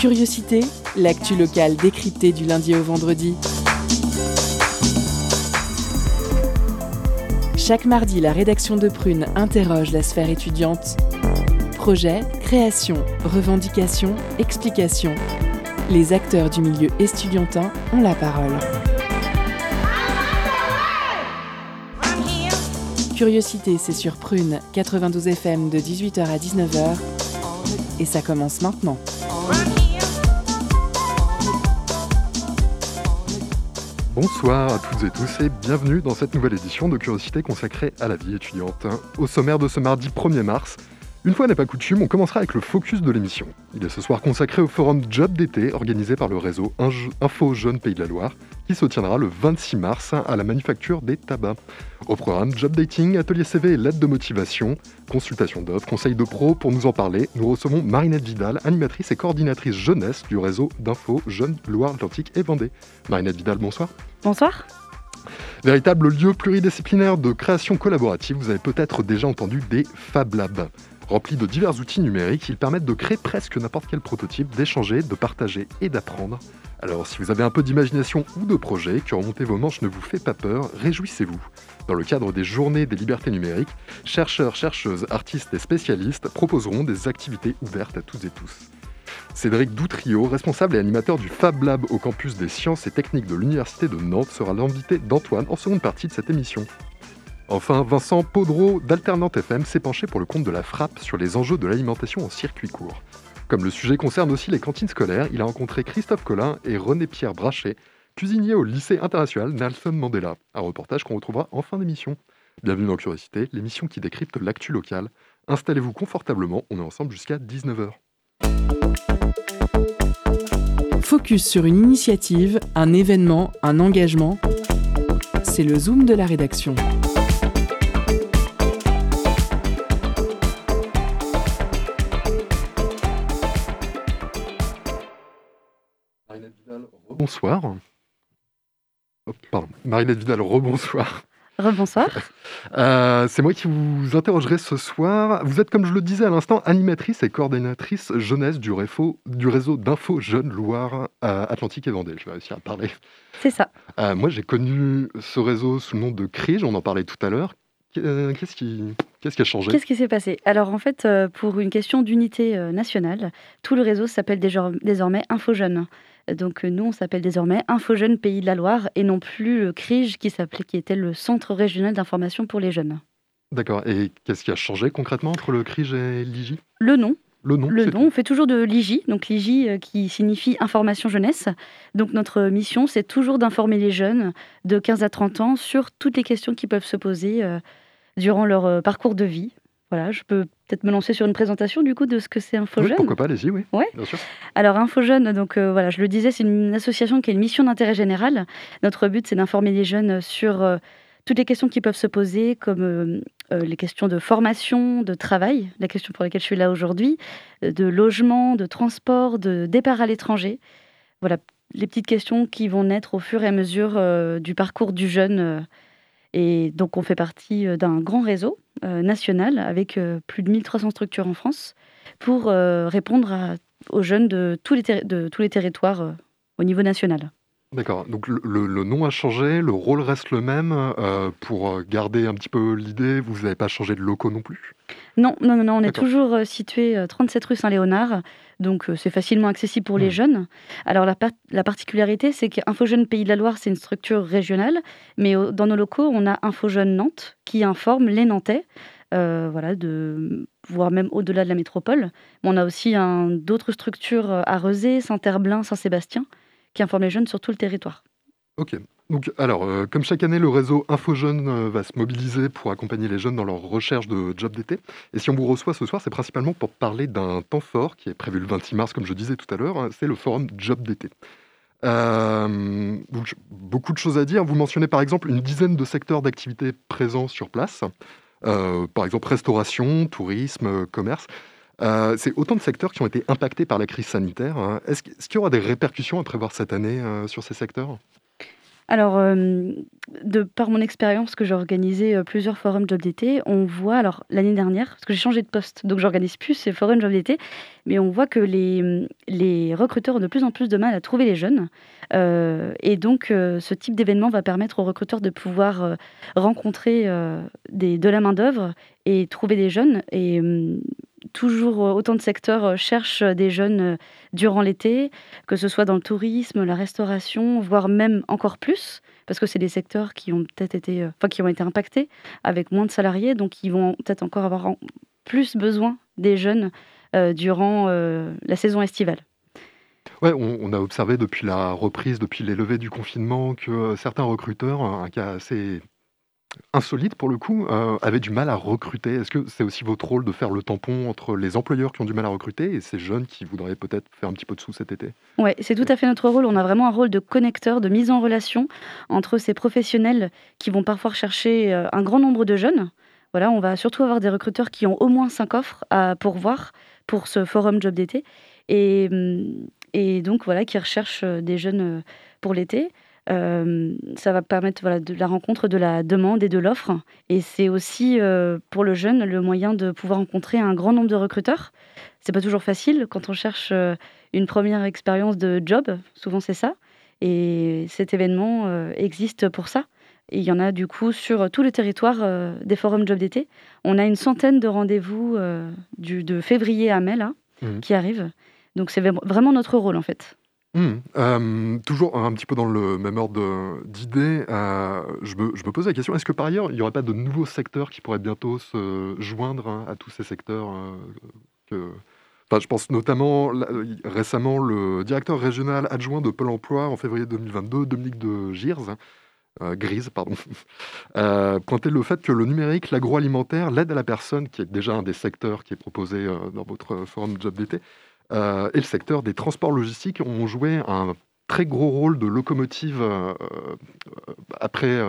Curiosité, l'actu locale décryptée du lundi au vendredi. Chaque mardi, la rédaction de Prune interroge la sphère étudiante. Projet, création, revendication, explication. Les acteurs du milieu estudiantin ont la parole. Curiosité, c'est sur Prune 92 FM de 18h à 19h. Et ça commence maintenant. Bonsoir à toutes et tous et bienvenue dans cette nouvelle édition de Curiosité consacrée à la vie étudiante. Au sommaire de ce mardi 1er mars, une fois n'est pas coutume, on commencera avec le focus de l'émission. Il est ce soir consacré au forum Job d'été organisé par le réseau Info Jeunes Pays de la Loire, qui se tiendra le 26 mars à la Manufacture des Tabacs. Au programme Job Dating, atelier CV et lettre de motivation, consultation d'offres, conseils de pro. Pour nous en parler, nous recevons Marinette Vidal, animatrice et coordinatrice jeunesse du réseau d'Info Jeunes Loire-Atlantique et Vendée. Marinette Vidal, bonsoir. Bonsoir. Véritable lieu pluridisciplinaire de création collaborative, vous avez peut-être déjà entendu des Fab Labs. Remplis de divers outils numériques, ils permettent de créer presque n'importe quel prototype, d'échanger, de partager et d'apprendre. Alors si vous avez un peu d'imagination ou de projet, que remonter vos manches ne vous fait pas peur, réjouissez-vous. Dans le cadre des journées des libertés numériques, chercheurs, chercheuses, artistes et spécialistes proposeront des activités ouvertes à toutes et tous. Cédric Doutrio, responsable et animateur du Fab Lab au campus des sciences et techniques de l'Université de Nantes, sera l'invité d'Antoine en seconde partie de cette émission. Enfin, Vincent Podreau d'Alternante FM s'est penché pour le compte de la frappe sur les enjeux de l'alimentation en circuit court. Comme le sujet concerne aussi les cantines scolaires, il a rencontré Christophe Collin et René-Pierre Brachet, cuisiniers au lycée international Nelson Mandela, un reportage qu'on retrouvera en fin d'émission. Bienvenue dans Curiosité, l'émission qui décrypte l'actu locale. Installez-vous confortablement, on est ensemble jusqu'à 19h. Focus sur une initiative, un événement, un engagement. C'est le zoom de la rédaction. Bonsoir. Oh, pardon. Marinette Vidal, rebonsoir. Rebonsoir. Euh, c'est moi qui vous interrogerai ce soir. Vous êtes, comme je le disais à l'instant, animatrice et coordinatrice jeunesse du, du réseau d'Info Jeunes Loire euh, Atlantique et Vendée. Je vais réussir à parler. C'est ça. Euh, moi, j'ai connu ce réseau sous le nom de CRIGE, on en parlait tout à l'heure. Qu'est-ce qui, qu'est-ce qui a changé? Qu'est-ce qui s'est passé? Alors en fait, pour une question d'unité nationale, tout le réseau s'appelle désormais Info Jeunes. Donc nous, on s'appelle désormais Info Jeunes Pays de la Loire et non plus le CRIGE qui s'appelait, qui était le Centre régional d'information pour les jeunes. D'accord. Et qu'est-ce qui a changé concrètement entre le CRIGE et l'IGI? Le nom. Le nom. Le nom. On fait toujours de l'IGI, donc l'IGI qui signifie information jeunesse. Donc notre mission, c'est toujours d'informer les jeunes de 15 à 30 ans sur toutes les questions qui peuvent se poser durant leur parcours de vie. Voilà, je peux peut-être me lancer sur une présentation du coup de ce que c'est InfoJeune. Oui, pourquoi pas, allez-y, oui. Ouais. Bien sûr. Alors InfoJeune, donc euh, voilà, je le disais, c'est une association qui a une mission d'intérêt général. Notre but, c'est d'informer les jeunes sur euh, toutes les questions qui peuvent se poser, comme euh, les questions de formation, de travail, la question pour laquelle je suis là aujourd'hui, de logement, de transport, de départ à l'étranger. Voilà, les petites questions qui vont naître au fur et à mesure du parcours du jeune. Et donc, on fait partie d'un grand réseau euh, national avec euh, plus de 1300 structures en France pour euh, répondre aux jeunes de tous les territoires au niveau national. D'accord. Donc le, nom a changé, le rôle reste le même. pour garder un petit peu l'idée, vous n'avez pas changé de locaux non plus? Non, non, non, on est toujours situé 37 rue Saint-Léonard, donc c'est facilement accessible pour les hmm. jeunes. Alors la, la particularité, c'est qu'InfoJeune Pays de la Loire, c'est une structure régionale, mais dans nos locaux, on a InfoJeune Nantes qui informe les Nantais. voilà, de, voire même au-delà de la métropole. on a aussi d'autres structures à Rezé, Saint-Herblain, Saint-Sébastien, qui informent les jeunes sur tout le territoire. Ok. Donc, alors, euh, comme chaque année, le réseau Info Jeunes euh, va se mobiliser pour accompagner les jeunes dans leur recherche de job d'été. Et si on vous reçoit ce soir, c'est principalement pour parler d'un temps fort qui est prévu le 26 mars, comme je disais tout à l'heure. Hein, c'est le forum Job d'été. Euh, beaucoup de choses à dire. Vous mentionnez par exemple une dizaine de secteurs d'activité présents sur place. par exemple, restauration, tourisme, commerce. C'est autant de secteurs qui ont été impactés par la crise sanitaire. Hein. Est-ce qu'il y aura des répercussions à prévoir cette année sur ces secteurs? Alors, de par mon expérience que j'ai organisé, plusieurs forums job d'été, on voit alors l'année dernière, parce que j'ai changé de poste, donc j'organise plus ces forums job d'été, mais on voit que les, recruteurs ont de plus en plus de mal à trouver les jeunes. et donc, ce type d'événement va permettre aux recruteurs de pouvoir, rencontrer, de la main-d'œuvre et trouver des jeunes et toujours autant de secteurs cherchent des jeunes durant l'été, que ce soit dans le tourisme, la restauration, voire même encore plus, parce que c'est des secteurs qui ont peut-être été, enfin, qui ont été impactés avec moins de salariés, donc ils vont peut-être encore avoir plus besoin des jeunes durant la saison estivale. Ouais, on, a observé depuis la reprise, depuis les levées du confinement, que certains recruteurs, un cas assez insolite pour le coup, euh, avait du mal à recruter. Est-ce que c'est aussi votre rôle de faire le tampon entre les employeurs qui ont du mal à recruter et ces jeunes qui voudraient peut-être faire un petit peu de sous cet été? Oui, c'est tout à fait notre rôle. On a vraiment un rôle de connecteur, de mise en relation entre ces professionnels qui vont parfois chercher euh, un grand nombre de jeunes. Voilà, on va surtout avoir des recruteurs qui ont au moins cinq offres à pourvoir pour ce forum job d'été et, hum, et donc voilà qui recherchent euh, des jeunes pour l'été. Euh, ça va permettre voilà, de la rencontre de la demande et de l'offre. Et c'est aussi euh, pour le jeune le moyen de pouvoir rencontrer un grand nombre de recruteurs. C'est pas toujours facile quand on cherche euh, une première expérience de job. Souvent c'est ça. Et cet événement existe pour ça. Et il y en a du coup sur tout le territoire des forums job d'été. On a une centaine de rendez-vous de février à mai là, mmh. qui arrivent. Donc c'est vraiment notre rôle en fait. Mmh. toujours un petit peu dans le même ordre d'idées, euh, je me pose la question, est-ce que par ailleurs, il n'y aurait pas de nouveaux secteurs qui pourraient bientôt se joindre, hein, à tous ces secteurs, euh, enfin, je pense notamment récemment, le directeur régional adjoint de Pôle emploi en février 2022, Dominique de Girs, euh, Grise, pardon, pointait le fait que le numérique, l'agroalimentaire, l'aide à la personne, qui est déjà un des secteurs qui est proposé, dans votre forum job d'été euh, et le secteur des transports logistiques ont joué un très gros rôle de locomotive euh, euh, après,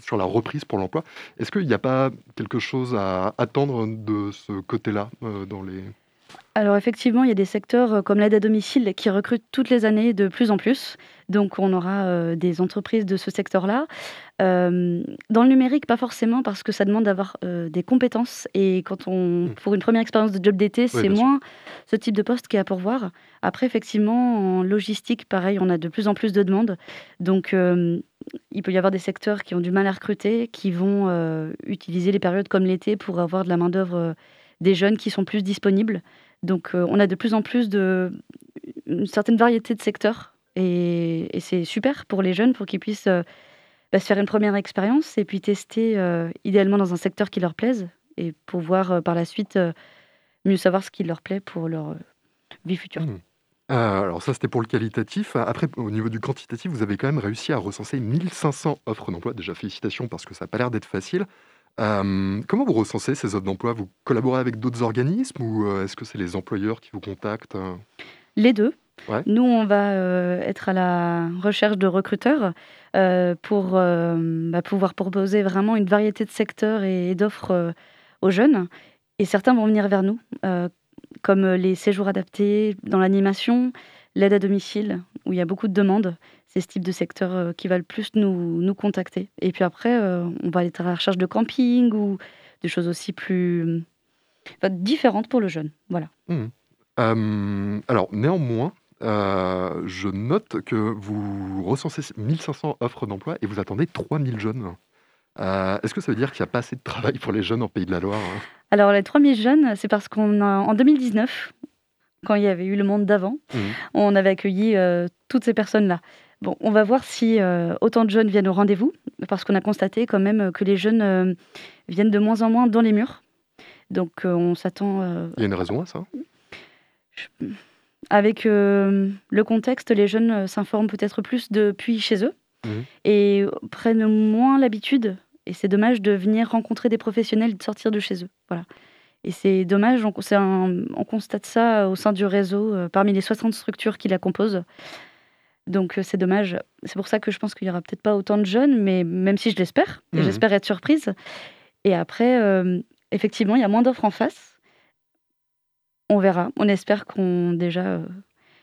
sur la reprise pour l'emploi. Est-ce qu'il n'y a pas quelque chose à attendre de ce côté-là dans les... Alors effectivement, il y a des secteurs comme l'aide à domicile qui recrutent toutes les années de plus en plus. Donc on aura des entreprises de ce secteur-là. Dans le numérique, pas forcément parce que ça demande d'avoir des compétences. Et quand on, mmh. pour une première expérience de job d'été, c'est moins ce type de poste qui est à pourvoir. Après, effectivement, en logistique, pareil, on a de plus en plus de demandes. Donc il peut y avoir des secteurs qui ont du mal à recruter, qui vont utiliser les périodes comme l'été pour avoir de la main-d'œuvre des jeunes qui sont plus disponibles. Donc on a de plus en plus de une certaine variété de secteurs et, c'est super pour les jeunes pour qu'ils puissent euh, bah, se faire une première expérience et puis tester euh, idéalement dans un secteur qui leur plaise et pouvoir euh, par la suite mieux savoir ce qui leur plaît pour leur vie future. Mmh. alors ça c'était pour le qualitatif. Après au niveau du quantitatif, vous avez quand même réussi à recenser 1500 offres d'emploi. Déjà félicitations parce que ça n'a pas l'air d'être facile. comment vous recensez ces offres d'emploi? Vous collaborez avec d'autres organismes ou est-ce que c'est les employeurs qui vous contactent Les deux. Nous, on va euh, être à la recherche de recruteurs euh, pour euh, bah, pouvoir proposer vraiment une variété de secteurs et, d'offres aux jeunes. Et certains vont venir vers nous, comme les séjours adaptés dans l'animation, l'aide à domicile, où il y a beaucoup de demandes. C'est ce type de secteur qui va le plus nous, nous contacter. Et puis après, on va aller à la recherche de camping ou des choses aussi plus différentes pour le jeune. Voilà. Mmh. alors, néanmoins, euh, je note que vous recensez 1500 offres d'emploi et vous attendez 3000 jeunes. Euh, est-ce que ça veut dire qu'il n'y a pas assez de travail pour les jeunes en Pays de la Loire hein? Alors, les 3000 jeunes, c'est parce qu'en 2019, quand il y avait eu le monde d'avant, mmh. on avait accueilli euh, toutes ces personnes-là. Bon, on va voir si autant de jeunes viennent au rendez-vous, parce qu'on a constaté quand même que les jeunes viennent de moins en moins dans les murs. Donc, on s'attend. Il y a une raison à ça? Avec euh, le contexte, les jeunes euh, s'informent peut-être plus depuis chez eux mmh. et prennent moins l'habitude. Et c'est dommage de venir rencontrer des professionnels et de sortir de chez eux. Voilà. Et c'est dommage, on, on, constate ça au sein du réseau, euh, parmi les 60 structures qui la composent. Donc c'est dommage. C'est pour ça que je pense qu'il n'y aura peut-être pas autant de jeunes, mais même si je l'espère, mmh. j'espère être surprise. Et après, effectivement, il y a moins d'offres en face. On verra. On espère qu'on déjà euh,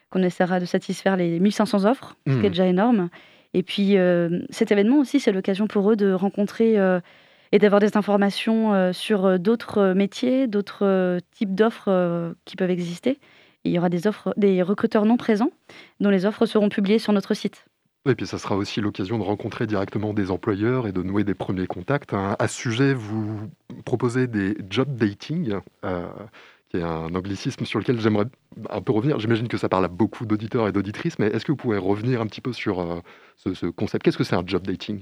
qu'on essaiera de satisfaire les 1500 offres, ce qui est mmh. déjà énorme. Et puis, cet événement aussi, c'est l'occasion pour eux de rencontrer et d'avoir des informations sur d'autres métiers, d'autres types d'offres qui peuvent exister. il y aura des, offres, des recruteurs non présents dont les offres seront publiées sur notre site. Et puis ça sera aussi l'occasion de rencontrer directement des employeurs et de nouer des premiers contacts. Hein. À ce sujet, vous proposez des job dating, euh, qui est un anglicisme sur lequel j'aimerais un peu revenir. J'imagine que ça parle à beaucoup d'auditeurs et d'auditrices, mais est-ce que vous pouvez revenir un petit peu sur euh, ce, concept? Qu'est-ce que c'est un job dating?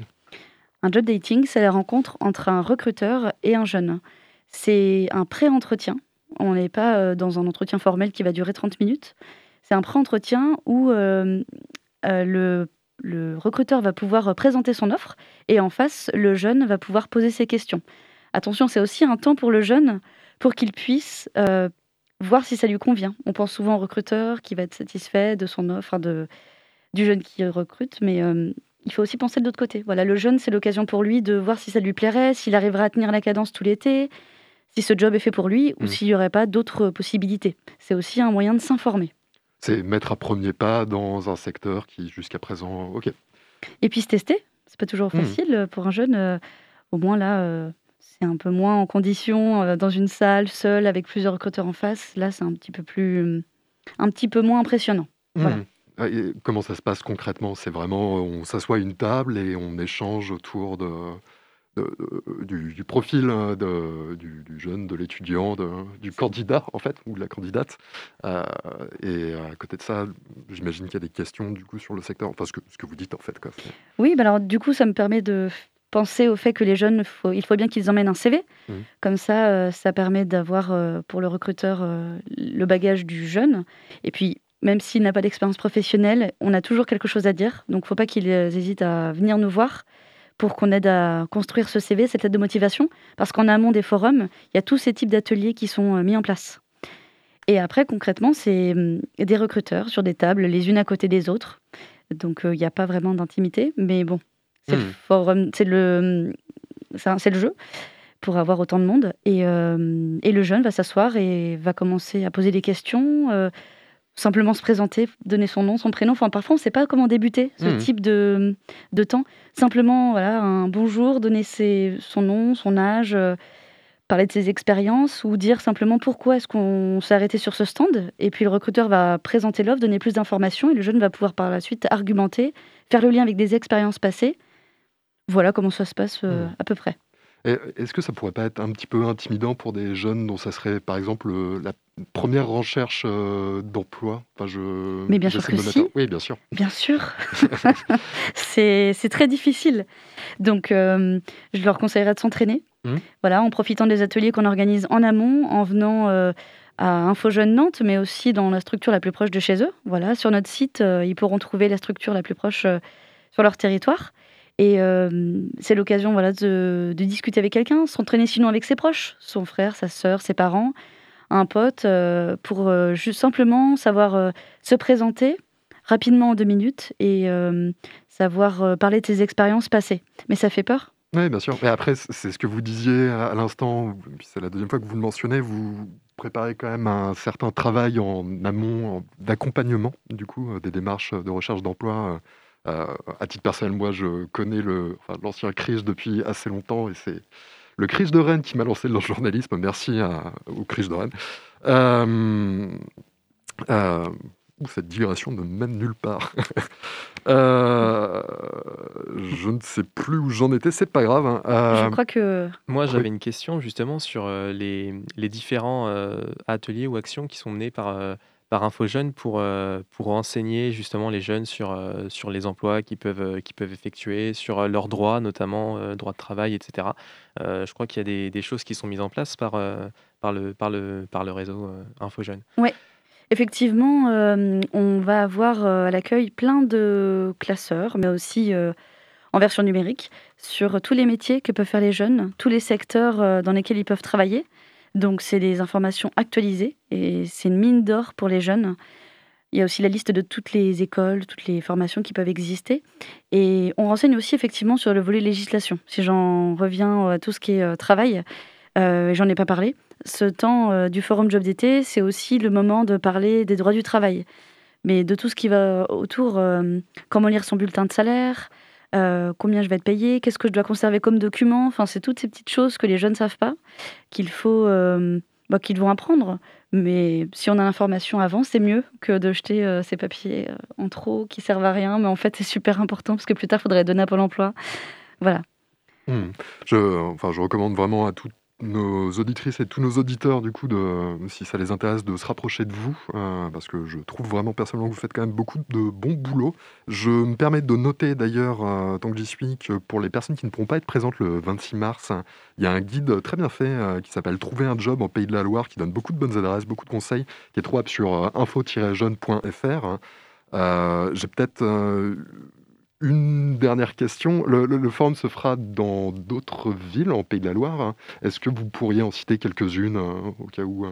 Un job dating, c'est la rencontre entre un recruteur et un jeune. C'est un pré-entretien. On n'est pas euh, dans un entretien formel qui va durer 30 minutes. C'est un pré-entretien où le le recruteur va pouvoir présenter son offre et en face, le jeune va pouvoir poser ses questions. Attention, c'est aussi un temps pour le jeune pour qu'il puisse euh, voir si ça lui convient. On pense souvent au recruteur qui va être satisfait de son offre, de, du jeune qui recrute, mais euh, il faut aussi penser de l'autre côté. Voilà, le jeune, c'est l'occasion pour lui de voir si ça lui plairait, s'il arrivera à tenir la cadence tout l'été, si ce job est fait pour lui ou mmh. s'il n'y aurait pas d'autres possibilités. C'est aussi un moyen de s'informer. C'est mettre un premier pas dans un secteur qui, jusqu'à présent, ok. Et puis se tester, c'est pas toujours mmh. facile euh, pour un jeune. Euh, au moins là, euh, c'est un peu moins en condition, dans une salle, seul, avec plusieurs recruteurs en face. Là, c'est un petit peu plus, un petit peu moins impressionnant. Mmh. comment ça se passe concrètement? C'est vraiment, on s'assoit à une table et on échange autour de du, profil hein, du, jeune, de l'étudiant, du candidat en fait, ou de la candidate. Euh, et à côté de ça, j'imagine qu'il y a des questions du coup sur le secteur, enfin ce que, ce que vous dites en fait. Quoi. Oui, bah alors du coup, ça me permet de penser au fait que les jeunes, il faut bien qu'ils emmènent un CV. Mmh. Comme ça, euh, ça permet d'avoir euh, pour le recruteur le bagage du jeune. Et puis, même s'il n'a pas d'expérience professionnelle, on a toujours quelque chose à dire. Donc, il ne faut pas qu'ils hésitent à venir nous voir pour qu'on aide à construire ce CV, cette lettre de motivation, parce qu'en amont des forums, il y a tous ces types d'ateliers qui sont euh, mis en place. Et après, concrètement, c'est hum, des recruteurs sur des tables, les unes à côté des autres. Donc, euh, il n'y a pas vraiment d'intimité, mais bon, c'est le hmm. forum, c'est le, c'est le jeu pour avoir autant de monde. Et, euh, et le jeune va s'asseoir et va commencer à poser des questions simplement se présenter, donner son nom, son prénom. Enfin, parfois, on ne sait pas comment débuter ce hmm. type de, de temps. Simplement, voilà, un bonjour, donner ses, son nom, son âge, euh, parler de ses expériences ou dire simplement pourquoi est-ce qu'on s'est arrêté sur ce stand. Et puis, le recruteur va présenter l'offre, donner plus d'informations et le jeune va pouvoir par la suite argumenter, faire le lien avec des expériences passées. Voilà comment ça se passe euh, hmm. à peu près. Est-ce que ça pourrait pas être un petit peu intimidant pour des jeunes dont ça serait, par exemple, la première recherche euh, d'emploi? Enfin, je, Mais bien sûr que si. Oui, bien sûr. Bien sûr. c'est très difficile. Donc, euh, je leur conseillerais de s'entraîner. Mmh. Voilà, en profitant des ateliers qu'on organise en amont, en venant euh, à Info Jeune Nantes, mais aussi dans la structure la plus proche de chez eux. Voilà, sur notre site, ils pourront trouver la structure la plus proche sur leur territoire. Et euh, c'est l'occasion voilà, de, discuter avec quelqu'un, s'entraîner sinon avec ses proches, son frère, sa sœur, ses parents, un pote, euh, pour euh, juste simplement savoir se présenter rapidement en deux minutes et savoir parler de ses expériences passées. Mais ça fait peur Oui, bien sûr. Mais après, c'est ce que vous disiez à, l'instant, c'est la deuxième fois que vous le mentionnez, vous préparez quand même un certain travail en amont d'accompagnement, du coup, des démarches de recherche d'emploi à titre personnel, moi, je connais l'ancien Chris depuis assez longtemps et c'est le Chris de Rennes qui m'a lancé dans le journalisme. Merci au Chris de Rennes. Euh, euh, cette digression ne mène nulle part. je ne sais plus où j'en étais, c'est pas grave. Hein. je crois que. Moi, j'avais une question justement sur les, les différents ateliers ou actions qui sont menés par par InfoJeune pour, euh, pour enseigner justement les jeunes sur, euh, sur les emplois qu'ils peuvent, euh, peuvent effectuer, sur leurs droits, notamment droits de travail, etc. je crois qu'il y a des, des, choses qui sont mises en place par, par, le, par, le, par le réseau InfoJeune. Oui, effectivement, on va avoir à l'accueil plein de classeurs, mais aussi en version numérique, sur tous les métiers que peuvent faire les jeunes, tous les secteurs dans lesquels ils peuvent travailler. Donc, c'est des informations actualisées et c'est une mine d'or pour les jeunes. Il y a aussi la liste de toutes les écoles, toutes les formations qui peuvent exister. Et on renseigne aussi effectivement sur le volet législation. Si j'en reviens à tout ce qui est euh, travail, euh, j'en ai pas parlé. Ce temps euh, du forum job d'été, c'est aussi le moment de parler des droits du travail. mais de tout ce qui va autour, comment lire son bulletin de salaire, combien je vais être payé, qu'est-ce que je dois conserver comme document. Enfin, c'est toutes ces petites choses que les jeunes ne savent pas, qu'il faut, bah, qu'ils vont apprendre. Mais si on a l'information avant, c'est mieux que de jeter ces papiers en trop qui servent à rien. Mais en fait, c'est super important parce que plus tard, il faudrait donner à Pôle emploi. Voilà. Mmh. Je, enfin, je recommande vraiment à tout, nos auditrices et tous nos auditeurs, du coup, si ça les intéresse, de se rapprocher de vous, euh, parce que je trouve vraiment personnellement que vous faites quand même beaucoup de bon boulot. Je me permets de noter d'ailleurs, euh, tant que j'y suis, que pour les personnes qui ne pourront pas être présentes le 26 mars, il y a un guide très bien fait euh, qui s'appelle Trouver un job en Pays de la Loire, qui donne beaucoup de bonnes adresses, beaucoup de conseils, qui est trouvable sur info-jeune.fr. J'ai peut-être une dernière question. Le, forum se fera dans d'autres villes en Pays de la Loire. Est-ce que vous pourriez en citer quelques-unes euh, au cas où euh?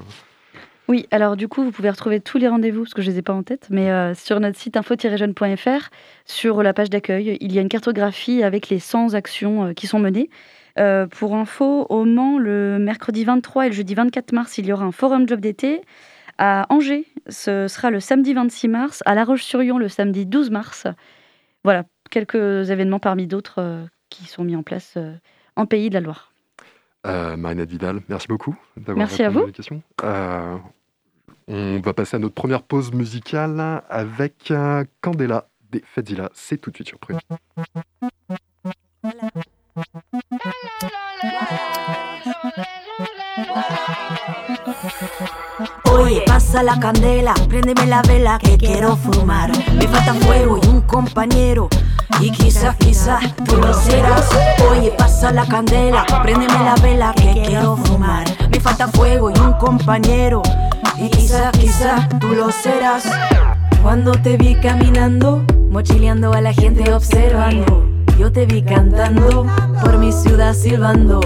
Oui, alors du coup, vous pouvez retrouver tous les rendez-vous, parce que je ne les ai pas en tête, mais euh, sur notre site info-jeune.fr, sur la page d'accueil, il y a une cartographie avec les 100 actions qui sont menées. pour info, au Mans, le mercredi 23 et le jeudi 24 mars, il y aura un forum job d'été. À Angers, ce sera le samedi 26 mars. À La Roche-sur-Yon, le samedi 12 mars. Voilà, quelques événements parmi d'autres euh, qui sont mis en place euh, en Pays de la Loire. Euh, Marinette Vidal, merci beaucoup d'avoir merci à vous. questions. on va passer à notre première pause musicale avec Candela des Fedzilla. C'est tout de suite sur Oye, pasa la candela, préndeme la vela que quiero fumar. Me falta fuego y un compañero. Y quizás, quizás tú lo serás. Oye, pasa la candela, préndeme la vela que quiero fumar. Me falta fuego y un compañero. Y quizás, quizás tú lo serás. Cuando te vi caminando, mochileando a la gente observando. Yo te vi cantando por mi ciudad silbando.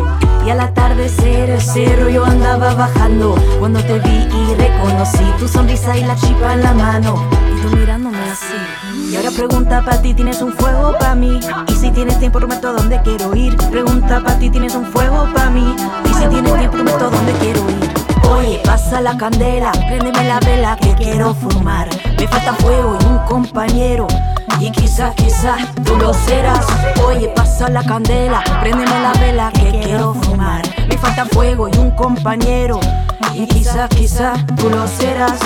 Y al atardecer el cerro yo andaba bajando. Cuando te vi y reconocí tu sonrisa y la chipa en la mano. Y tú mirándome así. Y ahora pregunta para ti, ¿tienes un fuego para mí? Y si tienes tiempo, prometo a dónde quiero ir. Pregunta para ti, ¿tienes un fuego para mí? Y si tienes tiempo, prometo a dónde quiero ir. Oye, pasa la candela, préndeme la vela que quiero fumar. Me falta fuego y un compañero y quizás, quizás tú lo serás. Oye, pasa la candela, préndeme la vela que quiero fumar. Me falta fuego y un compañero. Y quizás, quizás tú lo serás.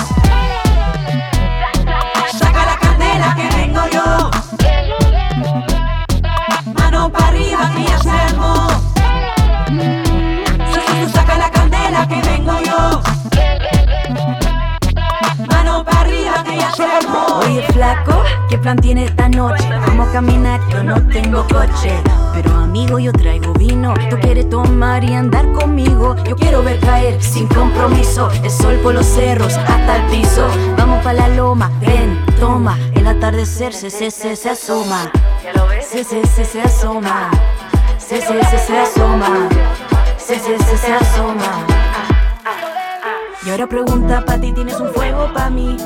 Oye, flaco. ¿Qué plan tiene esta noche? Vamos a caminar, yo no tengo coche. Pero amigo, yo traigo vino. Tú quieres tomar y andar conmigo. Yo quiero ver caer sin compromiso. El sol por los cerros hasta el piso. Vamos pa' la loma, ven, toma. El atardecer se, se, se, se asoma. Se, se, se, se asoma. Se, se, se, se asoma. Se, se, se, se asoma. Y ahora pregunta pa' ti, ¿tienes un fuego pa' mí?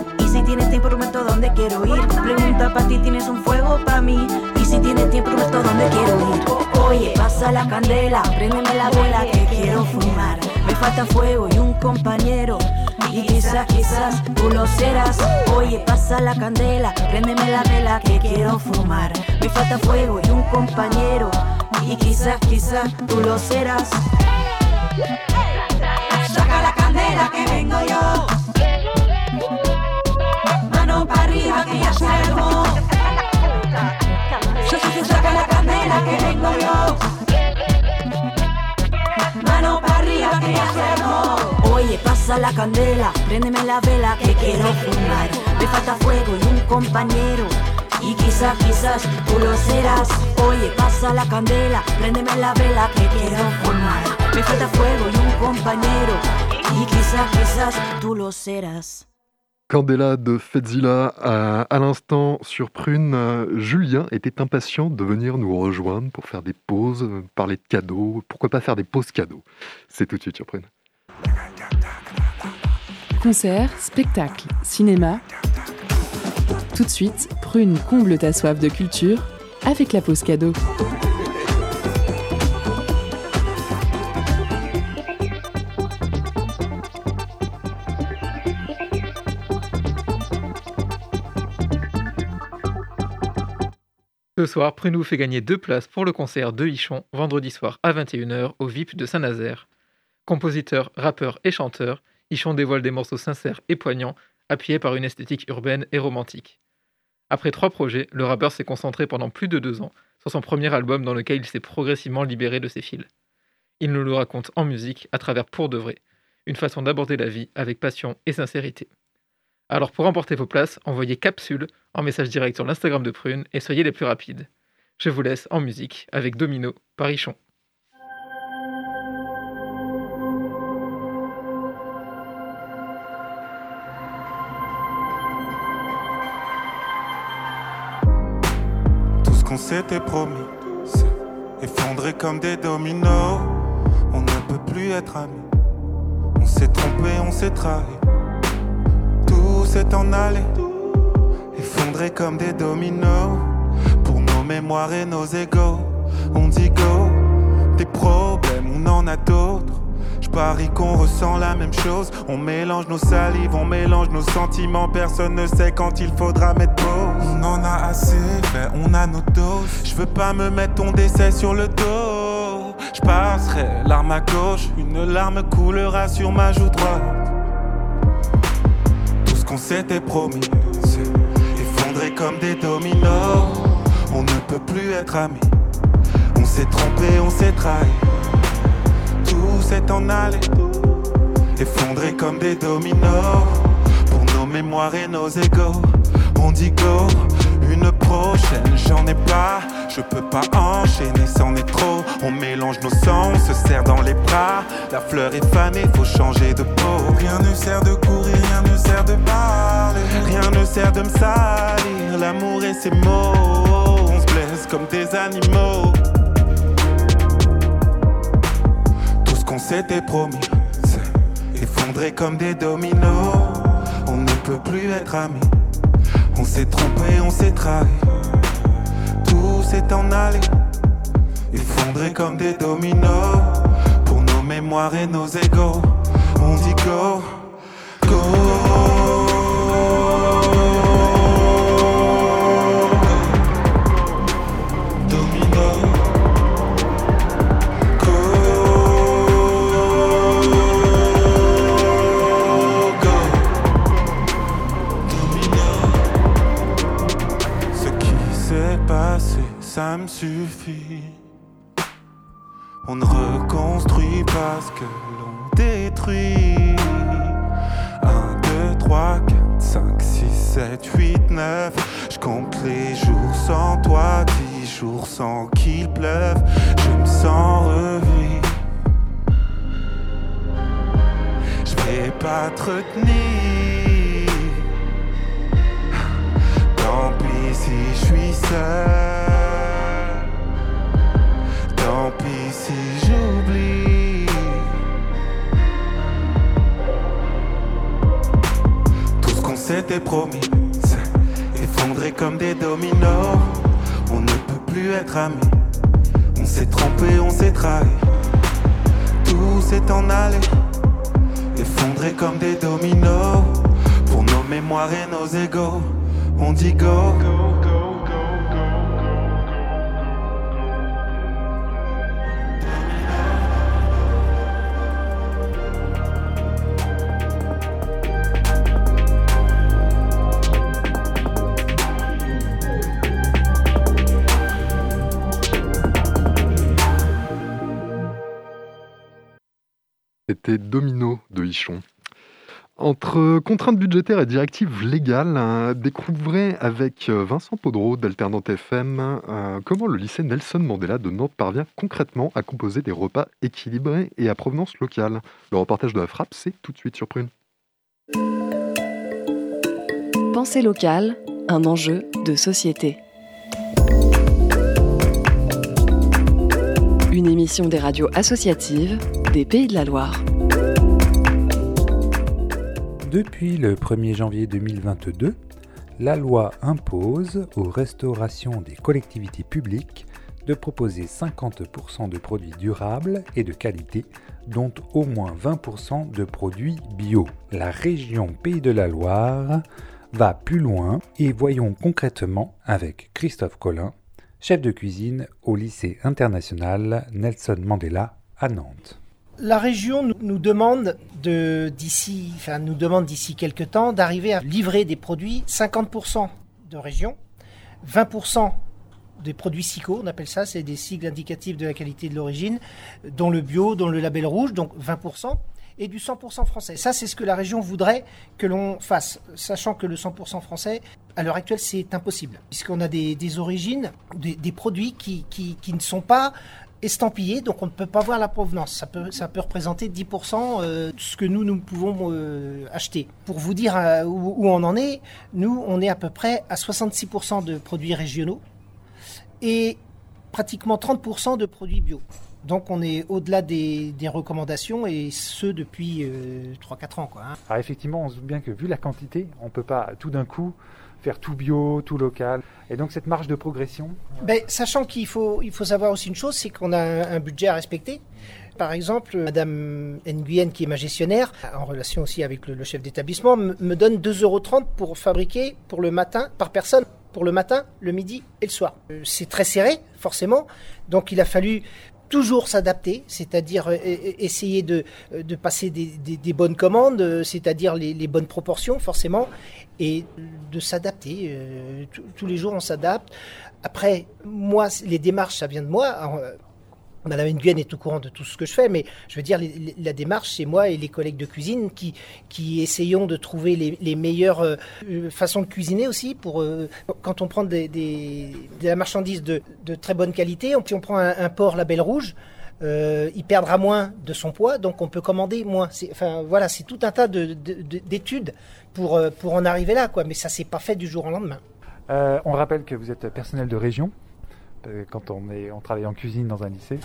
Tienes tiempo, prometo dónde quiero ir. Pregunta pa' ti, ¿tienes un fuego pa' mí? Y si tienes tiempo, prometo dónde quiero ir. Oye, pasa la candela, préndeme la vela que quiero fumar. Me falta fuego y un compañero. Y quizás, quizás tú lo serás. Oye, pasa la candela, préndeme la vela que quiero fumar. Me falta fuego y un compañero. Y quizás, quizás tú lo serás. Saca la candela que vengo yo. Ya salgo. Saca la candela que vengo yo. Mano para arriba que ya. Oye, pasa la candela, préndeme la vela que quiero fumar. Me falta fuego y un compañero. Y quizás, quizás tú lo serás. Oye, pasa la candela, préndeme la vela que quiero fumar. Me falta fuego y un compañero. Y quizás, quizás tú lo serás. Candela de Fedzilla, à, l'instant sur Prune, Julien était impatient de venir nous rejoindre pour faire des pauses, parler de cadeaux, pourquoi pas faire des pauses cadeaux? C'est tout de suite sur Prune. Concert, spectacle, cinéma. Tout de suite, Prune comble ta soif de culture avec la pause cadeau. Ce soir, Prune vous fait gagner deux places pour le concert de Hichon, vendredi soir à 21h au VIP de Saint-Nazaire. Compositeur, rappeur et chanteur, Hichon dévoile des morceaux sincères et poignants, appuyés par une esthétique urbaine et romantique. Après trois projets, le rappeur s'est concentré pendant plus de deux ans sur son premier album dans lequel il s'est progressivement libéré de ses fils. Il nous le raconte en musique à travers Pour de vrai, une façon d'aborder la vie avec passion et sincérité. Alors pour remporter vos places, envoyez capsule en message direct sur l'Instagram de Prune et soyez les plus rapides. Je vous laisse en musique avec Domino Parichon. Tout ce qu'on s'était promis, effondré comme des dominos. On ne peut plus être amis. On s'est trompé, on s'est trahi. S'est en allé, effondré comme des dominos. Pour nos mémoires et nos égaux, on dit go. Des problèmes, on en a d'autres. Je parie qu'on ressent la même chose. On mélange nos salives, on mélange nos sentiments. Personne ne sait quand il faudra mettre pause. On en a assez fait, on a nos doses. Je veux pas me mettre ton décès sur le dos. Je passerai l'arme à gauche, une larme coulera sur ma joue droite. Qu'on s'était promis, c'est effondré comme des dominos. On ne peut plus être amis. On s'est trompé, on s'est trahi tout s'est en allé, effondré comme des dominos. Pour nos mémoires et nos égaux, on dit go. Une prochaine, j'en ai pas, je peux pas enchaîner, c'en est trop. On mélange nos sangs, on se serre dans les bras. La fleur est fanée, faut changer de peau. Rien ne sert de courir, rien ne sert de parler. Rien ne sert de me salir, l'amour et ses mots. On se blesse comme des animaux. qu'on s'était promis. C'est effondré comme des dominos. On ne peut plus être amis. On s'est trompé, on s'est trahi. S'est en allé. Effondré comme des dominos. Pour nos mémoires et nos égaux. Budgétaires et directives légales, hein, découvrez avec euh, Vincent Podreau d'Alternante FM euh, comment le lycée Nelson Mandela de Nantes parvient concrètement à composer des repas équilibrés et à provenance locale. Le reportage de la frappe, c'est tout de suite sur Prune. Pensée locale, un enjeu de société. Une émission des radios associatives des Pays de la Loire. Depuis le 1er janvier 2022, la loi impose aux restaurations des collectivités publiques de proposer 50% de produits durables et de qualité, dont au moins 20% de produits bio. La région Pays de la Loire va plus loin et voyons concrètement avec Christophe Collin chef de cuisine au lycée international Nelson Mandela à Nantes. La région nous demande d'ici, enfin, nous demande d'ici quelques temps d'arriver à livrer des produits 50% de région, 20% des produits SICO, on appelle ça, c'est des sigles indicatifs de la qualité de l'origine, dont le bio, dont le label rouge, donc 20%, et du 100% français. Ça, c'est ce que la région voudrait que l'on fasse, sachant que le 100% français, à l'heure actuelle, c'est impossible, puisqu'on a des, origines, des, produits qui, qui, ne sont pas estampillés, donc on ne peut pas voir la provenance. Ça peut, ça peut représenter 10% euh, de ce que nous, nous pouvons euh, acheter. Pour vous dire euh, où, on en est, nous, on est à peu près à 66% de produits régionaux et pratiquement 30% de produits bio. Donc on est au-delà des, recommandations et ce depuis 3-4 euh, ans. Quoi, hein. Alors effectivement, on se doute bien que vu la quantité, on ne peut pas tout d'un coup faire tout bio, tout local. Et donc cette marge de progression ben, Sachant qu'il faut, il faut savoir aussi une chose, c'est qu'on a un, budget à respecter. Par exemple, Madame Nguyen, qui est ma gestionnaire, en relation aussi avec le, chef d'établissement, me donne 2,30 euros pour fabriquer pour le matin, par personne, pour le matin, le midi et le soir. Euh, c'est très serré, forcément. Donc il a fallu toujours s'adapter, c'est-à-dire euh, essayer de, euh, de passer des, des, bonnes commandes, c'est-à-dire les, les, bonnes proportions forcément, et de s'adapter. tous les jours on s'adapte. Après, moi, les démarches, ça vient de moi. Madame Nguyen est au courant de tout ce que je fais, mais je veux dire, la démarche, c'est moi et les collègues de cuisine qui, essayons de trouver les, meilleures euh, façons de cuisiner aussi. Pour, euh, quand on prend des, de la marchandise de, très bonne qualité, si on prend un, porc label rouge, euh, il perdra moins de son poids, donc on peut commander moins. Enfin voilà, c'est tout un tas d'études pour, pour en arriver là, quoi. Mais ça s'est pas fait du jour au lendemain. on rappelle que vous êtes personnel de région. Euh, quand on, est, on travaille en cuisine dans un lycée.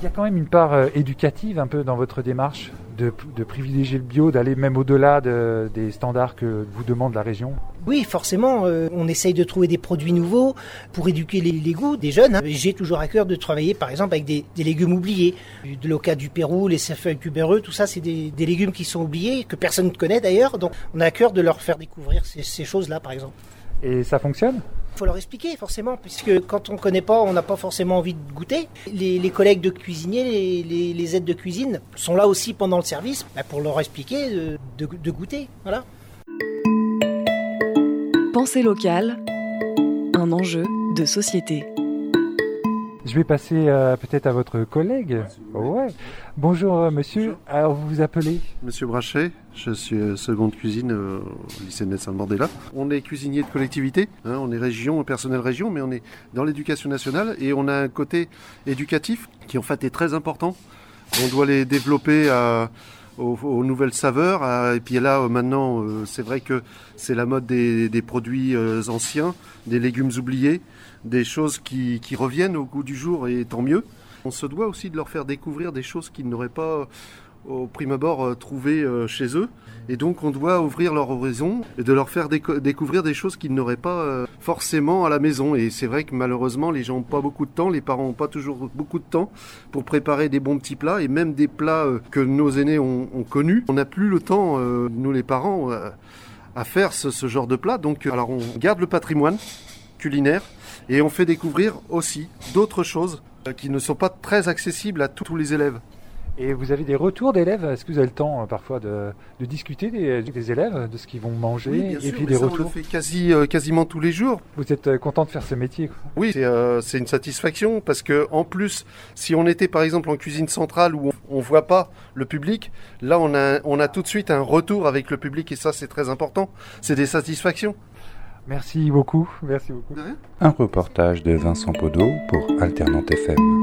Il y a quand même une part euh, éducative un peu dans votre démarche de, de privilégier le bio, d'aller même au-delà de, des standards que vous demande la région? Oui, forcément. Euh, on essaye de trouver des produits nouveaux pour éduquer les, les goûts des jeunes. Hein. J'ai toujours à cœur de travailler, par exemple, avec des, des légumes oubliés. De l'oca du Pérou, les cefeuilles tubéreux, tout ça, c'est des, des, légumes qui sont oubliés, que personne ne connaît d'ailleurs. Donc, on a à cœur de leur faire découvrir ces, ces choses-là, par exemple. Et ça fonctionne? Il faut leur expliquer forcément, puisque quand on ne connaît pas, on n'a pas forcément envie de goûter. Les, collègues de cuisiniers, les, aides de cuisine sont là aussi pendant le service bah, pour leur expliquer de, de goûter. Voilà. Pensée locale, un enjeu de société. Je vais passer euh, peut-être à votre collègue. Ouais. Bonjour euh, monsieur. Alors vous vous appelez? Monsieur Brachet, je suis euh, seconde cuisine au lycée de Nelson Mandela. On est cuisinier de collectivité, hein, on est région, personnel région, mais on est dans l'éducation nationale et on a un côté éducatif qui en fait est très important. On doit les développer aux, nouvelles saveurs. et puis là, maintenant, c'est vrai que c'est la mode des, produits anciens, des légumes oubliés des choses qui, reviennent au goût du jour et tant mieux. On se doit aussi de leur faire découvrir des choses qu'ils n'auraient pas au prime abord euh, trouvé euh, chez eux. Et donc on doit ouvrir leur horizon et de leur faire découvrir des choses qu'ils n'auraient pas euh, forcément à la maison. Et c'est vrai que malheureusement les gens n'ont pas beaucoup de temps, les parents n'ont pas toujours beaucoup de temps pour préparer des bons petits plats et même des plats que nos aînés ont, connus. On n'a plus le temps, nous les parents, à faire ce, genre de plats. Donc alors on garde le patrimoine culinaire et on fait découvrir aussi d'autres choses qui ne sont pas très accessibles à tous les élèves. Et vous avez des retours d'élèves? Est-ce que vous avez le temps euh, parfois de, discuter des, élèves, de ce qu'ils vont manger oui, et puis des retours On le fait quasi, euh, quasiment tous les jours. Vous êtes content de faire ce métier Oui, c'est une satisfaction parce que en plus, si on était par exemple en cuisine centrale où on ne voit pas le public, là on a, on a tout de suite un retour avec le public et ça c'est très important. C'est des satisfactions. Merci beaucoup. Merci beaucoup. Un reportage de Vincent Podo pour Alternante FM.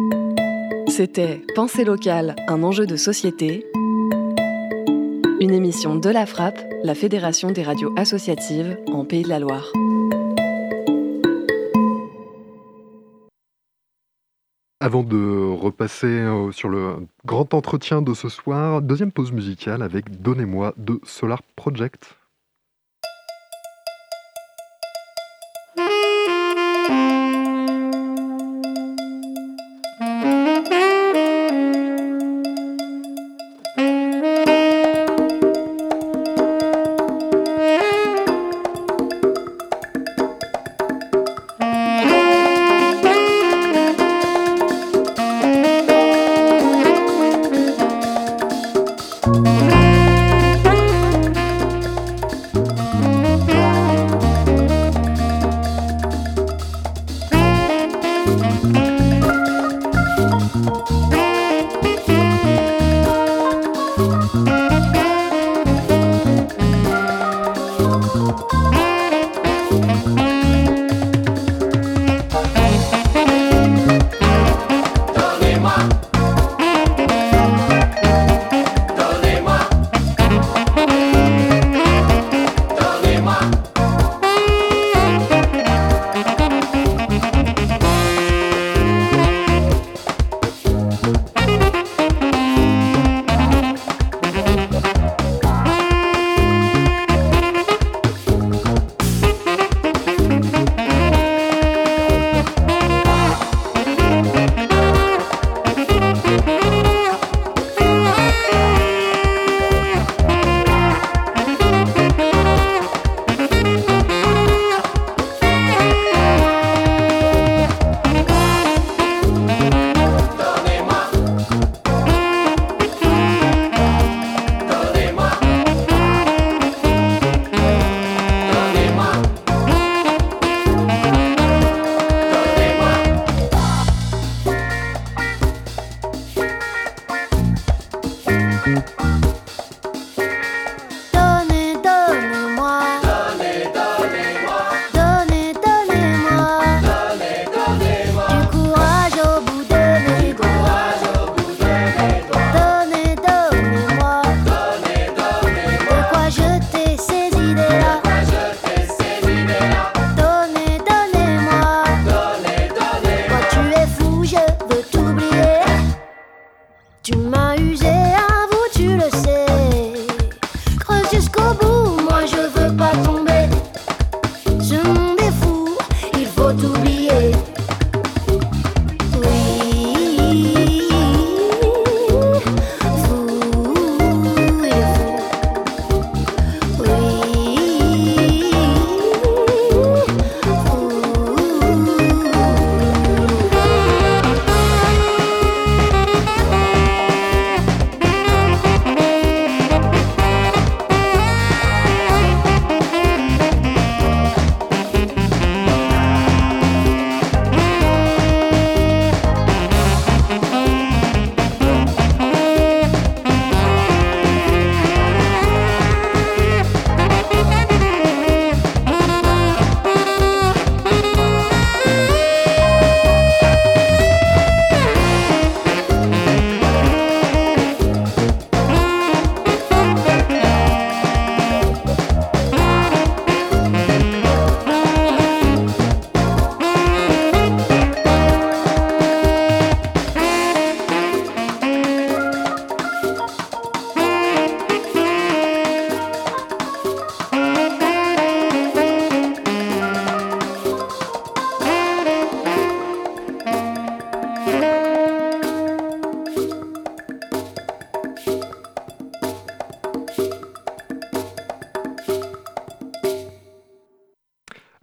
C'était Pensée locale, un enjeu de société. Une émission de la Frappe, la Fédération des radios associatives en Pays de la Loire. Avant de repasser euh, sur le grand entretien de ce soir, deuxième pause musicale avec Donnez-moi de Solar Project.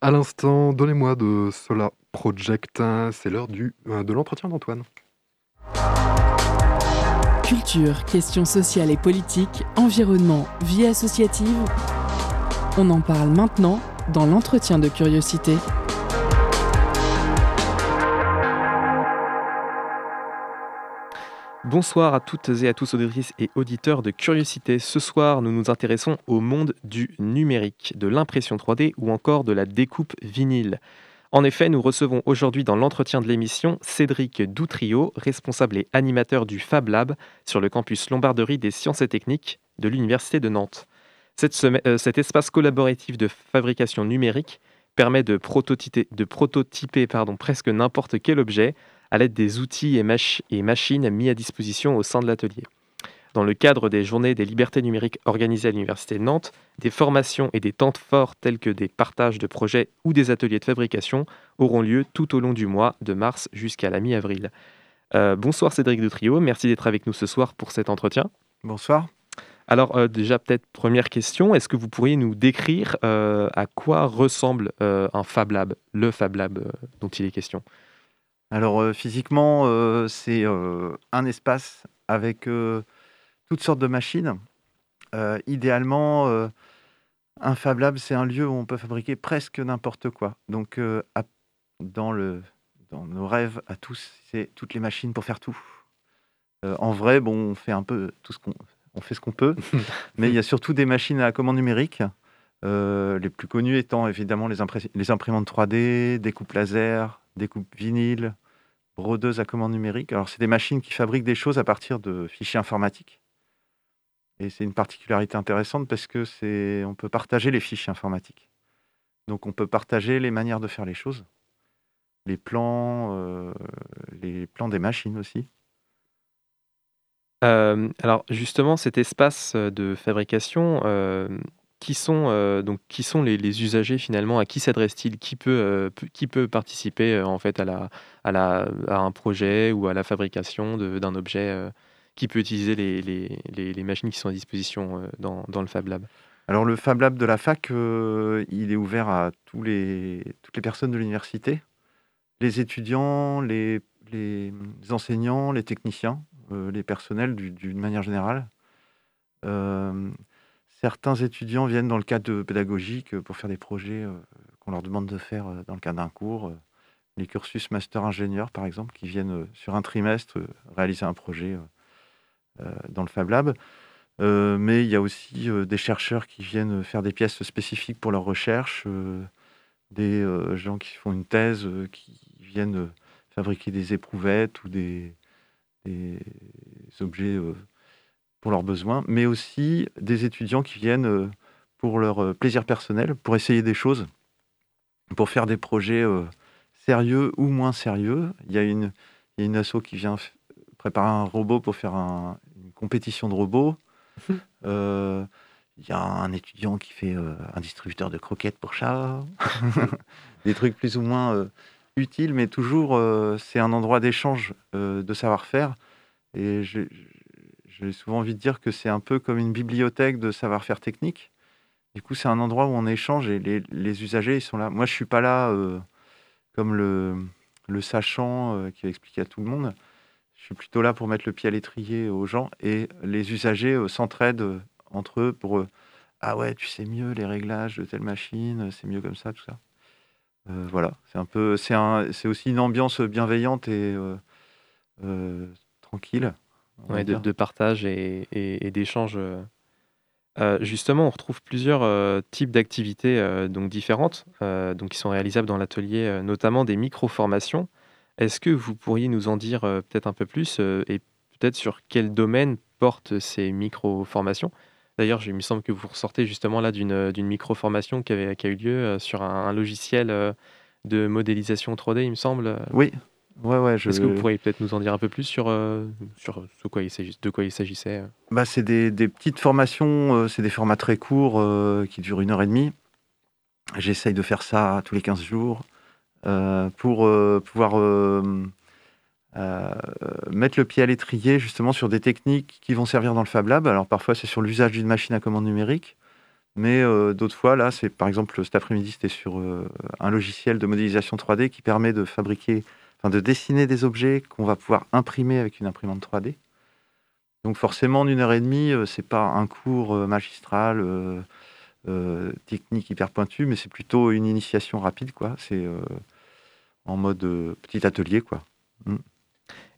À l'instant, donnez-moi de cela Project. C'est l'heure euh, de l'entretien d'Antoine. Culture, questions sociales et politiques, environnement, vie associative. On en parle maintenant dans l'entretien de curiosité. Bonsoir à toutes et à tous auditrices et auditeurs de Curiosité. Ce soir, nous nous intéressons au monde du numérique, de l'impression 3D ou encore de la découpe vinyle. En effet, nous recevons aujourd'hui dans l'entretien de l'émission Cédric Doutrio, responsable et animateur du Fab Lab sur le campus Lombarderie des sciences et techniques de l'Université de Nantes. Euh, cet espace collaboratif de fabrication numérique permet de prototyper, presque n'importe quel objet à l'aide des outils et, machines mis à disposition au sein de l'atelier. Dans le cadre des journées des libertés numériques organisées à l'Université de Nantes, des formations et des temps forts tels que des partages de projets ou des ateliers de fabrication auront lieu tout au long du mois de mars jusqu'à la mi-avril. Euh, bonsoir Cédric de Trio, merci d'être avec nous ce soir pour cet entretien. Bonsoir. Alors euh, déjà peut-être première question, est-ce que vous pourriez nous décrire euh, à quoi ressemble un Fab Lab, le Fab Lab dont il est question? Alors physiquement, c'est un espace avec toutes sortes de machines. idéalement, un Fab Lab, c'est un lieu où on peut fabriquer presque n'importe quoi. Donc dans, le, dans nos rêves à tous, c'est toutes les machines pour faire tout. en vrai, bon, on fait un peu tout ce qu'on on fait ce qu'on peut. mais il y a surtout des machines à commande numérique. Les plus connues étant évidemment les, les imprimantes 3D, découpe laser, découpe vinyle, brodeuses à commande numérique. Alors, c'est des machines qui fabriquent des choses à partir de fichiers informatiques. Et c'est une particularité intéressante parce que on peut partager les fichiers informatiques. Donc, on peut partager les manières de faire les choses, les plans, euh, des machines aussi. Euh, alors justement, cet espace de fabrication, euh, qui sont, donc qui sont les les usagers finalement? À qui s'adresse-t-il? Qui peut, qui peut participer, en fait à la à la à un projet ou à la fabrication d'un objet, qui peut utiliser les les les machines qui sont à disposition, dans dans le Fab Lab? Alors le Fab Lab de la fac, il est ouvert à tous les toutes les personnes de l'université, les étudiants, les enseignants, les techniciens. Euh, les personnels d'une manière générale. Euh, certains étudiants viennent dans le cadre pédagogique pour faire des projets euh, qu'on leur demande de faire dans le cadre d'un cours. les cursus master ingénieur, par exemple, qui viennent sur un trimestre réaliser un projet dans le Fab Lab. mais il y a aussi des chercheurs qui viennent faire des pièces spécifiques pour leur recherche, des gens qui font une thèse, qui viennent fabriquer des éprouvettes ou des, objets euh, pour leurs besoins, mais aussi des étudiants qui viennent euh, pour leur euh, plaisir personnel, pour essayer des choses, pour faire des projets sérieux ou moins sérieux. Il y a une, il y a une asso qui vient préparer un robot pour faire une compétition de robots. il y a un étudiant qui fait un distributeur de croquettes pour chats. des trucs plus ou moins utile, mais toujours, euh, c'est un endroit d'échange euh, de savoir-faire. Et j'ai souvent envie de dire que c'est un peu comme une bibliothèque de savoir-faire technique. Du coup, c'est un endroit où on échange et les, usagers, ils sont là. Moi, je suis pas là euh, comme le, sachant qui va expliquer à tout le monde. Je suis plutôt là pour mettre le pied à l'étrier aux gens et les usagers s'entraident entre eux pour ah ouais, tu sais mieux les réglages de telle machine, c'est mieux comme ça, tout ça. Euh, voilà, c'est un peu, c'est c'est aussi une ambiance bienveillante et euh, euh, de, partage et, et, d'échange. justement, on retrouve plusieurs types d'activités donc différentes, donc qui sont réalisables dans l'atelier, notamment des micro-formations. Est-ce que vous pourriez nous en dire peut-être un peu plus et peut-être sur quel domaine portent ces micro-formations? D'ailleurs, il me semble que vous ressortez justement là d'une, euh, micro-formation qui, qui a eu lieu euh, sur un, logiciel euh, de modélisation 3D, il me semble. Oui, ouais, ouais. Je... Est-ce que vous pourriez peut-être nous en dire un peu plus sur, sur ce quoi il de quoi il s'agissait bah, C'est des, petites formations, c'est des formats très courts qui durent une heure et demie. J'essaye de faire ça tous les 15 jours pour pouvoir euh, mettre le pied à l'étrier justement sur des techniques qui vont servir dans le Fab Lab. Alors parfois c'est sur l'usage d'une machine à commande numérique, Mais d'autres fois, là, c'est par exemple cet après-midi, c'était sur un logiciel de modélisation 3D qui permet de fabriquer, enfin de dessiner des objets qu'on va pouvoir imprimer avec une imprimante 3D. Donc forcément, en une heure et demie, c'est pas un cours magistral technique hyper pointu, mais c'est plutôt une initiation rapide, quoi. C'est en mode petit atelier, quoi. Mm.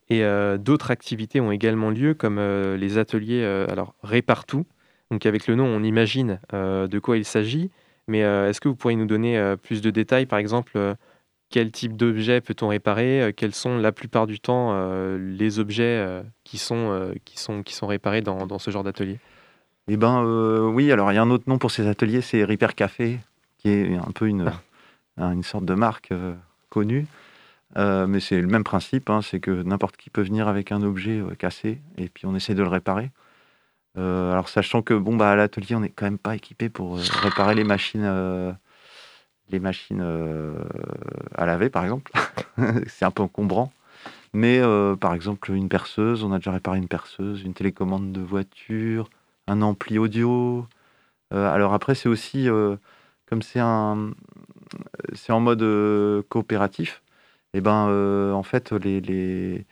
Et d'autres activités ont également lieu, comme les ateliers alors Répartout. Donc avec le nom, on imagine de quoi il s'agit. Mais est-ce que vous pourriez nous donner plus de détails Par exemple, quel type d'objets peut-on réparer Quels sont la plupart du temps les objets qui, sont, qui, sont, qui sont réparés dans, dans ce genre d'atelier? Eh ben oui, alors il y a un autre nom pour ces ateliers, c'est Repair Café, qui est un peu une, ah. une sorte de marque connue. Euh, mais c'est le même principe, hein, c'est que n'importe qui peut venir avec un objet euh, cassé et puis on essaie de le réparer. Euh, alors sachant que bon bah à l'atelier on n'est quand même pas équipé pour réparer les machines, les machines à laver par exemple. c'est un peu encombrant. Mais par exemple une perceuse, on a déjà réparé une perceuse, une télécommande de voiture, un ampli audio. alors après c'est aussi comme c'est un en mode coopératif et eh ben, euh, en fait, les,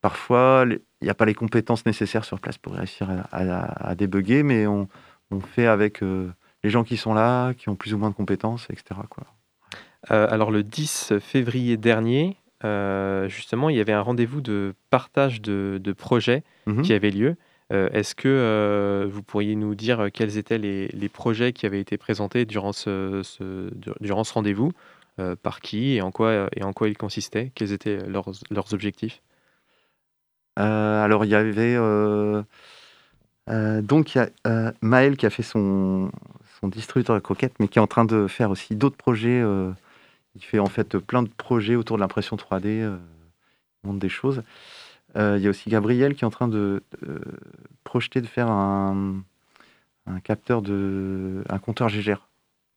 parfois, il n'y a pas les compétences nécessaires sur place pour réussir à, à, débugger, mais on, fait avec euh, les gens qui sont là, qui ont plus ou moins de compétences, etc. Quoi. Euh, alors, le 10 février dernier, justement, il y avait un rendez-vous de partage de, projets mmh qui avait lieu. Est-ce que vous pourriez nous dire quels étaient les, projets qui avaient été présentés durant ce, durant ce rendez-vous euh, par qui et en quoi, et en quoi ils consistaient? Quels étaient leurs, leurs objectifs? Euh, Alors, il y avait. Euh, donc, il y a Maël qui a fait son, son distributeur de croquettes, mais qui est en train de faire aussi d'autres projets. il fait en fait plein de projets autour de l'impression 3D, il montre des choses. il y a aussi Gabriel qui est en train de, projeter de faire un, un capteur de. un compteur GGR.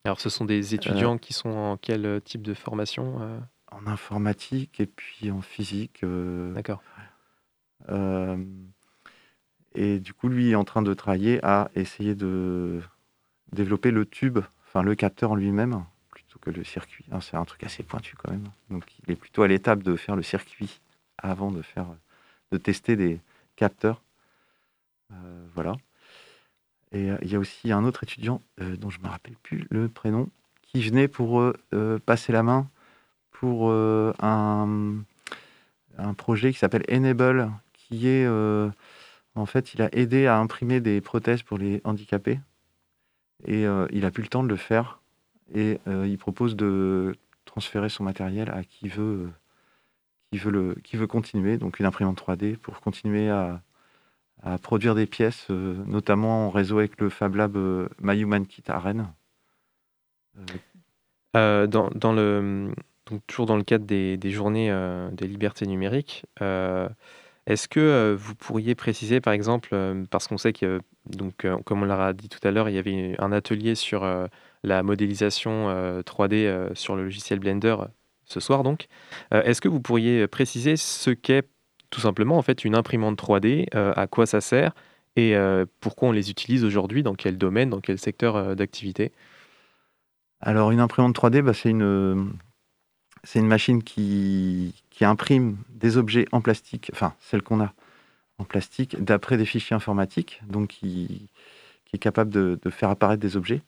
Alors, ce sont des euh, étudiants qui sont en quel euh, type de formation euh? En informatique et puis en physique. D'accord. et du coup, lui est en train de travailler à essayer de développer le tube, enfin le capteur en lui-même, plutôt que le circuit. C'est un truc assez pointu quand même. Donc, il est plutôt à l'étape de faire le circuit avant de faire, de tester des capteurs. voilà. Et euh, il y a aussi un autre étudiant, euh, dont je ne me rappelle plus le prénom, qui venait pour euh, passer la main pour un, un, projet qui s'appelle Enable, qui est, en fait, il a aidé à imprimer des prothèses pour les handicapés. Et il n'a plus le temps de le faire. Et il propose de transférer son matériel à qui veut, qui veut, le, qui veut continuer, donc une imprimante 3D, pour continuer à, produire des pièces, euh, notamment en réseau avec le Fab Lab euh, My Human Kit à Rennes. Euh, dans, toujours dans le cadre des journées des libertés numériques, est-ce que vous pourriez préciser, par exemple, parce qu'on sait que, donc, comme on l'a dit tout à l'heure, il y avait un atelier sur la modélisation 3D sur le logiciel Blender ce soir, donc, est-ce que vous pourriez préciser ce qu'est tout simplement en fait une imprimante 3D, euh, à quoi ça sert et pourquoi on les utilise aujourd'hui, dans quel domaine, dans quel secteur d'activité? Alors une imprimante 3D, bah, c'est une, c'est une machine qui, imprime des objets en plastique, enfin celle qu'on a en plastique, d'après des fichiers informatiques, donc qui, est capable de, faire apparaître des objets.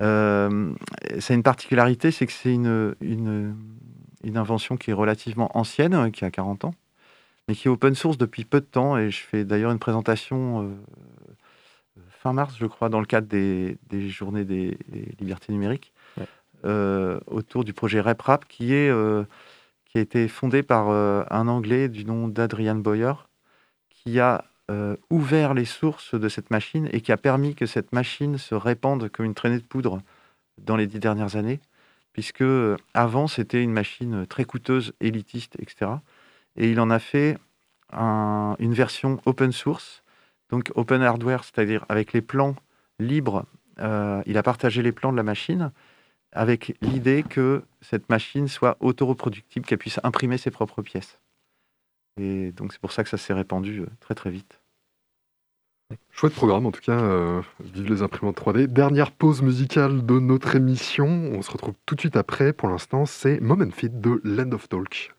Euh, ça a une particularité, c'est que c'est une, invention qui est relativement ancienne, qui a 40 ans, mais qui est open source depuis peu de temps. Et je fais d'ailleurs une présentation euh, fin mars, je crois, dans le cadre des, journées des, libertés numériques, autour du projet RepRap, qui, est, euh, qui a été fondé par un Anglais du nom d'Adrian Boyer, qui a ouvert les sources de cette machine et qui a permis que cette machine se répande comme une traînée de poudre dans les dix dernières années, puisque avant c'était une machine très coûteuse, élitiste, etc et il en a fait une version open source, donc open hardware, c'est-à-dire avec les plans libres. Euh, il a partagé les plans de la machine avec l'idée que cette machine soit auto-reproductible, qu'elle puisse imprimer ses propres pièces. Et donc c'est pour ça que ça s'est répandu euh, très très vite. Chouette programme en tout cas, euh, vive les imprimantes 3D. Dernière pause musicale de notre émission, on se retrouve tout de suite après. Pour l'instant, c'est Moment Fit de Land of Talk.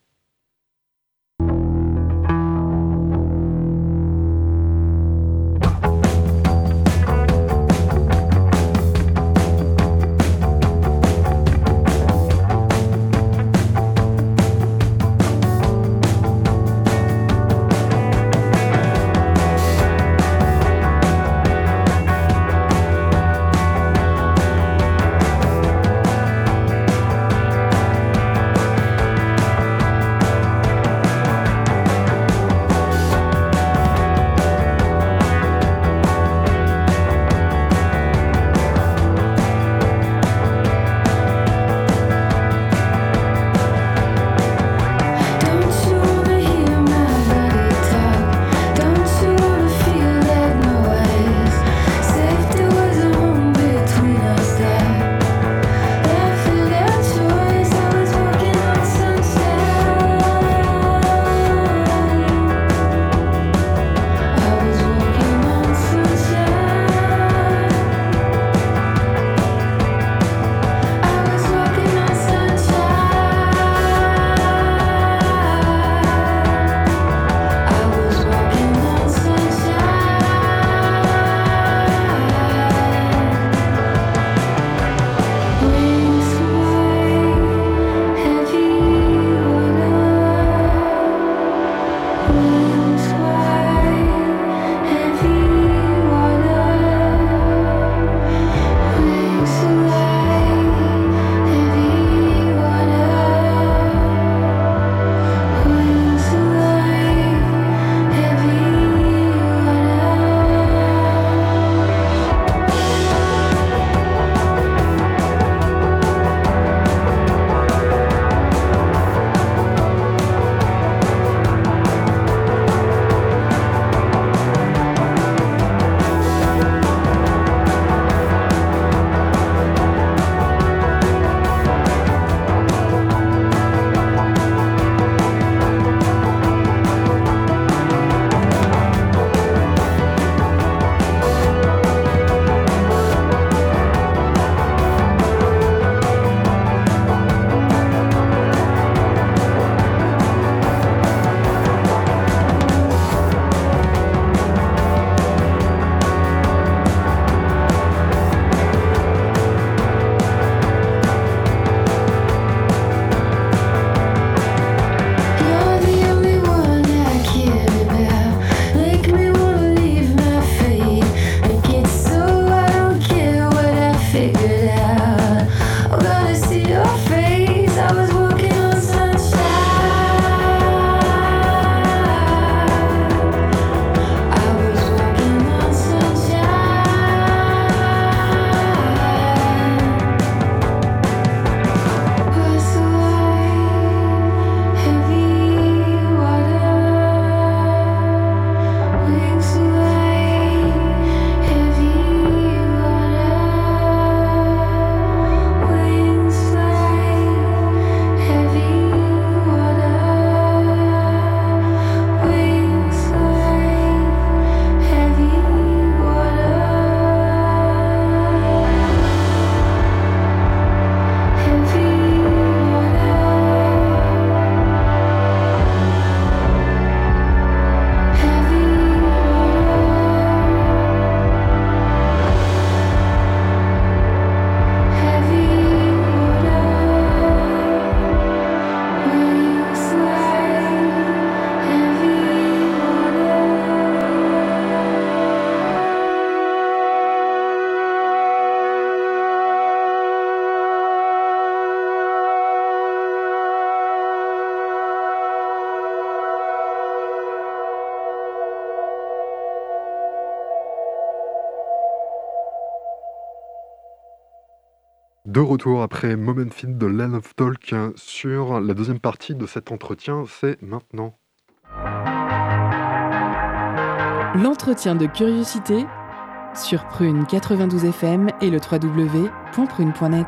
Retour après Moment Fit de Land of Talk sur la deuxième partie de cet entretien, c'est maintenant. L'entretien de curiosité sur Prune 92 FM et le www.prune.net.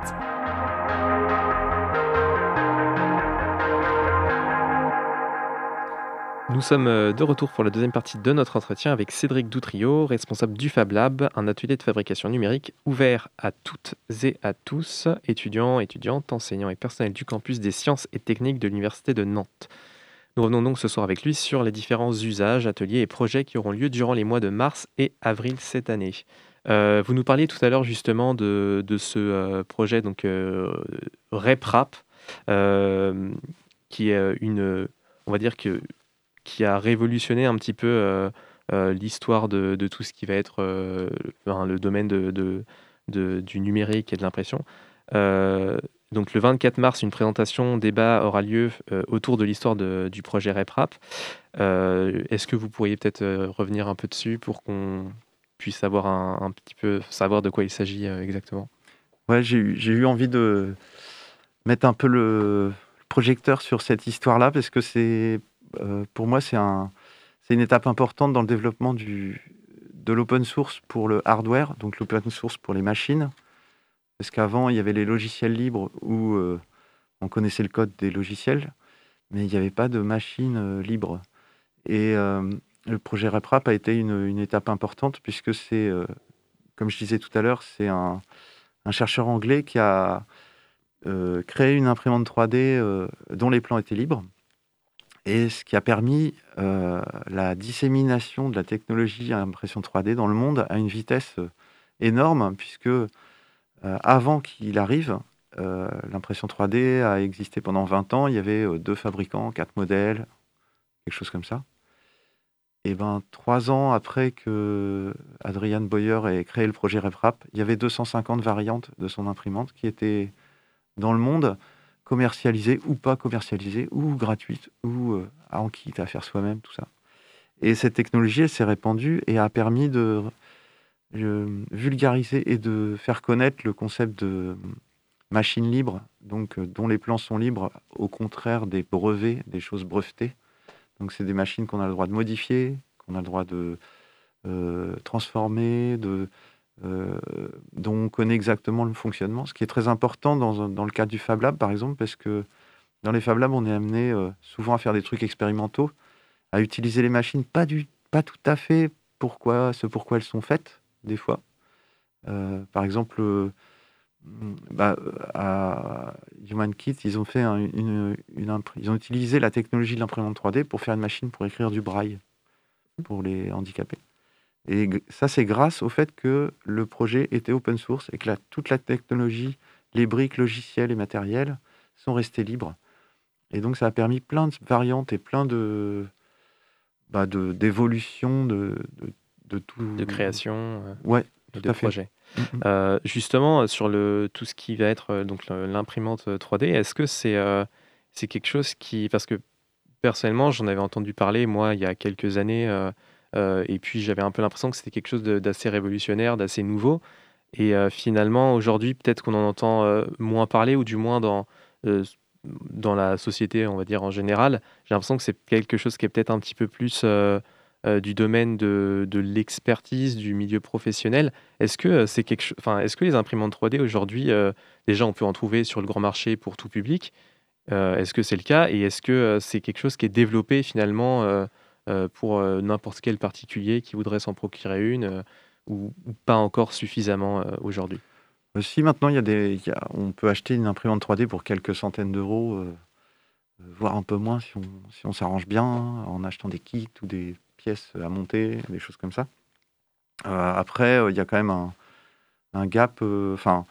Nous sommes euh, de retour pour la deuxième partie de notre entretien avec Cédric Doutrio, responsable du Fab Lab, un atelier de fabrication numérique ouvert à toutes et à tous, étudiants, étudiantes, enseignants et personnels du campus des sciences et techniques de l'Université de Nantes. Nous revenons donc ce soir avec lui sur les différents usages, ateliers et projets qui auront lieu durant les mois de mars et avril cette année. Euh, vous nous parliez tout à l'heure justement de, ce euh, projet donc RepRap, qui est une, on va dire que qui a révolutionné un petit peu euh, euh, l'histoire de, tout ce qui va être euh, le domaine du numérique et de l'impression. donc le 24 mars, une présentation débat aura lieu autour de l'histoire du projet RepRap. Est-ce que vous pourriez peut-être revenir un peu dessus pour qu'on puisse avoir un, petit peu savoir de quoi il s'agit exactement? Ouais, j'ai eu envie de mettre un peu le projecteur sur cette histoire-là parce que c'est pour moi, c'est un, une étape importante dans le développement de l'open source pour le hardware, donc l'open source pour les machines. Parce qu'avant, il y avait les logiciels libres où euh, on connaissait le code des logiciels, mais il n'y avait pas de machines euh, libres. Et le projet RepRap a été une, étape importante puisque c'est, comme je disais tout à l'heure, c'est un, un, chercheur anglais qui a créé une imprimante 3D dont les plans étaient libres et ce qui a permis euh, la dissémination de la technologie à impression 3D dans le monde à une vitesse euh, énorme, puisque euh, avant qu'il arrive, l'impression 3D a existé pendant 20 ans, il y avait deux fabricants, quatre modèles, quelque chose comme ça. Et ben trois ans après que Adrian Boyer ait créé le projet RepRap, il y avait 250 variantes de son imprimante qui étaient dans le monde commercialisée ou pas commercialisée, ou gratuite, ou euh, en kit à faire soi-même, tout ça. Et cette technologie, elle s'est répandue et a permis de vulgariser et de faire connaître le concept de machine libre, donc euh, dont les plans sont libres, au contraire des brevets, des choses brevetées. Donc c'est des machines qu'on a le droit de modifier, qu'on a le droit de euh, transformer, de euh, dont on connaît exactement le fonctionnement, ce qui est très important dans, le cadre du Fab Lab, par exemple, parce que dans les Fab Labs, on est amené euh, souvent à faire des trucs expérimentaux, à utiliser les machines pas, tout à fait pourquoi, ce pourquoi elles sont faites, des fois. Euh, par exemple, bah, à Human Kit, ils ont, ils ont utilisé la technologie de l'imprimante 3D pour faire une machine pour écrire du braille pour les handicapés. Et ça, c'est grâce au fait que le projet était open source et que toute la technologie, les briques logicielles et matérielles sont restées libres. Et donc, ça a permis plein de variantes et plein de bah, d'évolution de, de, de, tout. De création. Euh, ouais, de projet. Mm, mm. Euh, justement, sur le, tout ce qui va être euh, donc l'imprimante 3D, est-ce que c'est c'est quelque chose qui. Parce que personnellement, j'en avais entendu parler, moi, il y a quelques années. Euh, et puis j'avais un peu l'impression que c'était quelque chose d'assez révolutionnaire, d'assez nouveau. Et euh, finalement, aujourd'hui, peut-être qu'on en entend euh, moins parler, ou du moins dans, dans la société, on va dire en général. J'ai l'impression que c'est quelque chose qui est peut-être un petit peu plus du domaine de, de l'expertise, du milieu professionnel. Est-ce que, c'est quelque enfin, est-ce que les imprimantes 3D aujourd'hui, déjà on peut en trouver sur le grand marché pour tout public? Est-ce que c'est le cas? Et est-ce que c'est quelque chose qui est développé finalement euh, pour euh, n'importe quel particulier qui voudrait s'en procurer une euh, ou, pas encore suffisamment aujourd'hui Si maintenant il y a des, on peut acheter une imprimante 3D pour quelques centaines d'euros, voire un peu moins si on, si s'arrange bien en achetant des kits ou des pièces à monter, des choses comme ça. après, il y a quand même un, un gap. Enfin,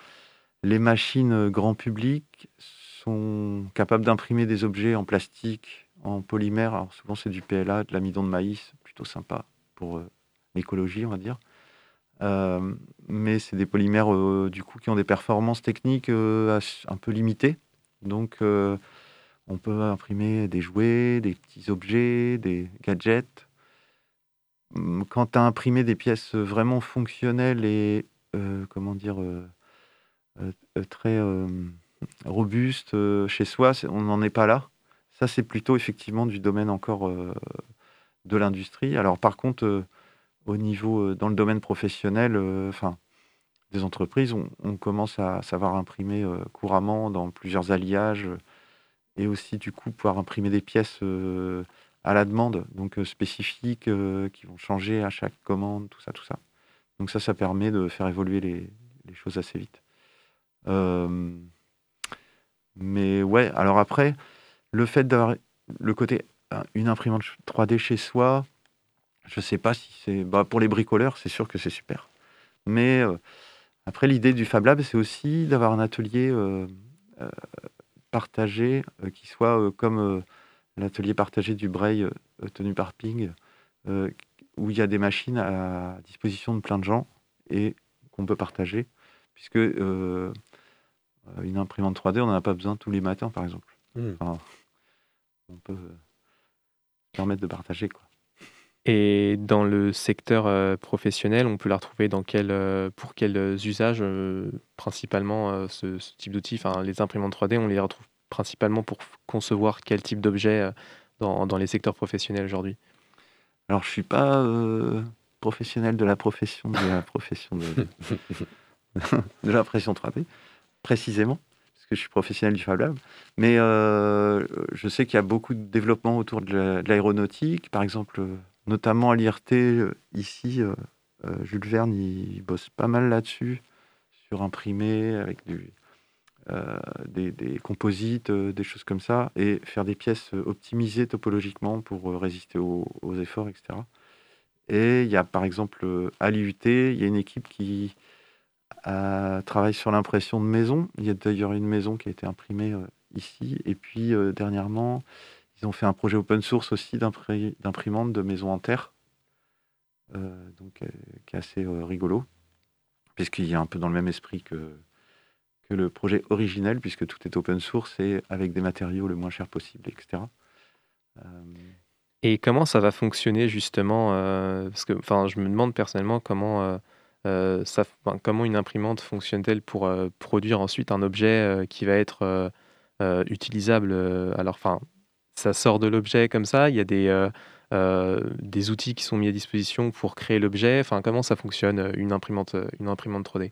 les machines grand public sont capables d'imprimer des objets en plastique en polymère. Alors souvent c'est du PLA, de l'amidon de maïs, plutôt sympa pour euh, l'écologie, on va dire. Euh, mais c'est des polymères euh, du coup qui ont des performances techniques un peu limitées. Donc on peut imprimer des jouets, des petits objets, des gadgets. Hum, quand as imprimé des pièces vraiment fonctionnelles et comment dire très robustes chez soi, on n'en est pas là. Ça, c'est plutôt effectivement du domaine encore euh, de l'industrie. Alors, par contre, euh, au niveau, euh, dans le domaine professionnel, enfin, des entreprises, on, commence à savoir imprimer couramment dans plusieurs alliages et aussi, du coup, pouvoir imprimer des pièces à la demande, donc spécifiques, qui vont changer à chaque commande, tout ça, tout ça. Donc ça, ça permet de faire évoluer les, les choses assez vite. mais ouais, alors après, le fait d'avoir le côté une imprimante 3D chez soi, je sais pas si c'est. Bah, pour les bricoleurs, c'est sûr que c'est super. Mais euh, après, l'idée du Fab Lab, c'est aussi d'avoir un atelier euh, euh, partagé qui soit comme l'atelier partagé du Braille tenu par Ping, où il y a des machines à disposition de plein de gens et qu'on peut partager, puisque une imprimante 3D, on n'en a pas besoin tous les matins, par exemple. Mmh. On peut permettre de partager. Quoi. Et dans le secteur euh, professionnel, on peut la retrouver dans quel, euh, pour quels usages euh, principalement ce, type d'outils? Enfin, Les imprimantes 3D, on les retrouve principalement pour concevoir quel type d'objet dans, dans, les secteurs professionnels aujourd'hui? Alors, je ne suis pas professionnel de la profession de la profession de, de l'impression 3D, précisément que je suis professionnel du Fab Lab. Mais euh, je sais qu'il y a beaucoup de développement autour de l'aéronautique. Par exemple, euh, notamment à l'IRT, euh, ici, Jules Verne, il, bosse pas mal là-dessus, sur imprimer avec des, composites, des choses comme ça, et faire des pièces optimisées topologiquement pour résister aux, aux efforts, etc. Et il y a par exemple à l'IUT, il y a une équipe qui travaille sur l'impression de maisons. Il y a d'ailleurs une maison qui a été imprimée euh, ici. Et puis euh, dernièrement, ils ont fait un projet open source aussi d'imprimante de maisons en terre, euh, donc qui est assez rigolo, puisqu'il a un peu dans le même esprit que, le projet originel, puisque tout est open source et avec des matériaux le moins cher possible, etc. Et comment ça va fonctionner justement Parce que, je me demande personnellement comment euh, comment une imprimante fonctionne-t-elle pour euh, produire ensuite un objet euh, qui va être utilisable Alors, enfin, ça sort de l'objet comme ça. Il y a des, des outils qui sont mis à disposition pour créer l'objet. Enfin, comment ça fonctionne une imprimante, une imprimante 3D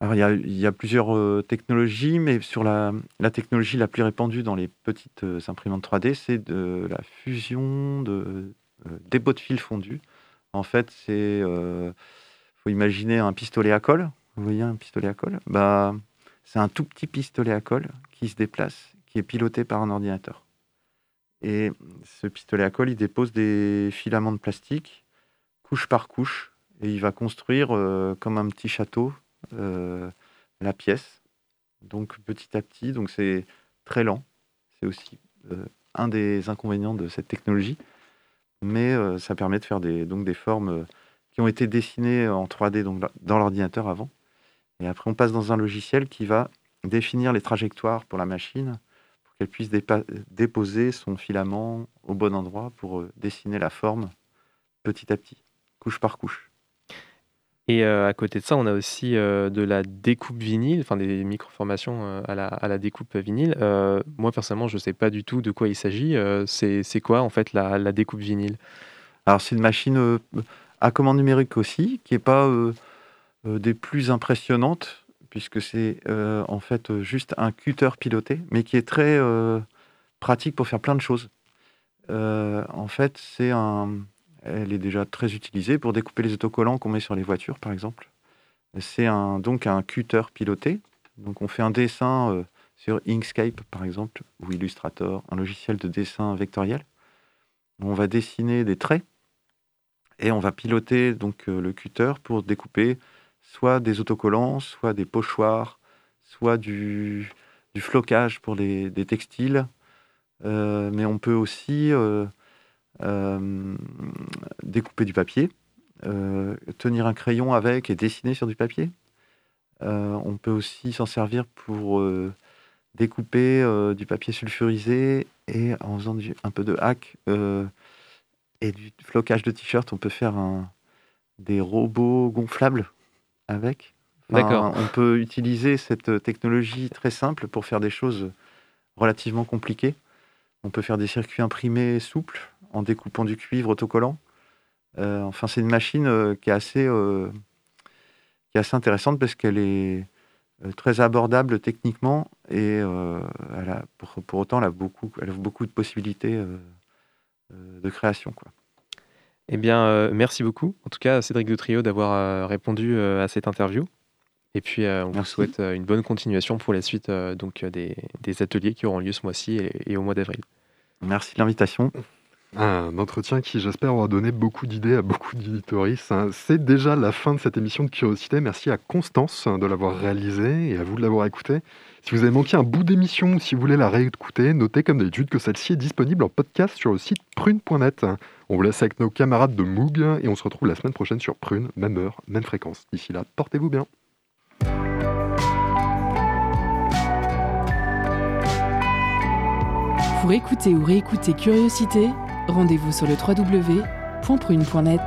alors, il y, a, plusieurs technologies, mais sur la, la, technologie la plus répandue dans les petites imprimantes 3D, c'est de la fusion de, des pots de fil fondus. En fait, c'est faut imaginer un pistolet à colle. Vous voyez un pistolet à colle? Bah, C'est un tout petit pistolet à colle qui se déplace, qui est piloté par un ordinateur. Et ce pistolet à colle, il dépose des filaments de plastique, couche par couche, et il va construire euh, comme un petit château euh, la pièce. Donc petit à petit, donc c'est très lent. C'est aussi euh, un des inconvénients de cette technologie, mais ça permet de faire donc des formes qui ont été dessinés en 3D donc dans l'ordinateur avant. Et après, on passe dans un logiciel qui va définir les trajectoires pour la machine pour qu'elle puisse déposer son filament au bon endroit pour euh, dessiner la forme petit à petit, couche par couche. Et euh, à côté de ça, on a aussi euh, de la découpe vinyle, enfin des microformations à, la, à la découpe vinyle. moi, personnellement, je ne sais pas du tout de quoi il s'agit. c'est quoi, en fait, la, la découpe vinyle? Alors, c'est une machine à commande numérique aussi, qui n'est pas euh, euh, des plus impressionnantes, puisque c'est euh, en fait juste un cutter piloté, mais qui est très pratique pour faire plein de choses. en fait, c'est un, elle est déjà très utilisée pour découper les autocollants qu'on met sur les voitures, par exemple. C'est donc un cutter piloté. Donc on fait un dessin sur Inkscape, par exemple, ou Illustrator, un logiciel de dessin vectoriel. On va dessiner des traits et on va piloter donc euh, le cutter pour découper soit des autocollants, soit des pochoirs, soit du, flocage pour des textiles. Euh, mais on peut aussi euh, découper du papier, tenir un crayon avec et dessiner sur du papier. on peut aussi s'en servir pour découper du papier sulfurisé et en faisant un peu de hack et du flocage de t-shirt, on peut faire un, des robots gonflables avec. D'accord. On peut utiliser cette technologie très simple pour faire des choses relativement compliquées. On peut faire des circuits imprimés souples en découpant du cuivre autocollant. Euh, enfin, c'est une machine euh, qui est assez, euh, qui est assez intéressante parce qu'elle est très abordable techniquement et elle a, pour, pour, autant, elle a beaucoup, elle a beaucoup de possibilités de création. Quoi. Eh bien, merci beaucoup, en tout cas, Cédric de Trio, d'avoir répondu à cette interview. Et puis, on vous souhaite une bonne continuation pour la suite donc, des, ateliers qui auront lieu ce mois-ci et, au mois d'avril. Merci de l'invitation. Un entretien qui, j'espère, aura donné beaucoup d'idées à beaucoup d'éditoristes. Hein. C'est déjà la fin de cette émission de Curiosité. Merci à Constance hein, de l'avoir réalisée et à vous de l'avoir écoutée. Si vous avez manqué un bout d'émission ou si vous voulez la réécouter, notez comme d'habitude que celle-ci est disponible en podcast sur le site prune.net. On vous laisse avec nos camarades de Moog et on se retrouve la semaine prochaine sur Prune, même heure, même fréquence. D'ici là, portez-vous bien. Pour écouter ou réécouter Curiosité, rendez-vous sur le www.prune.net.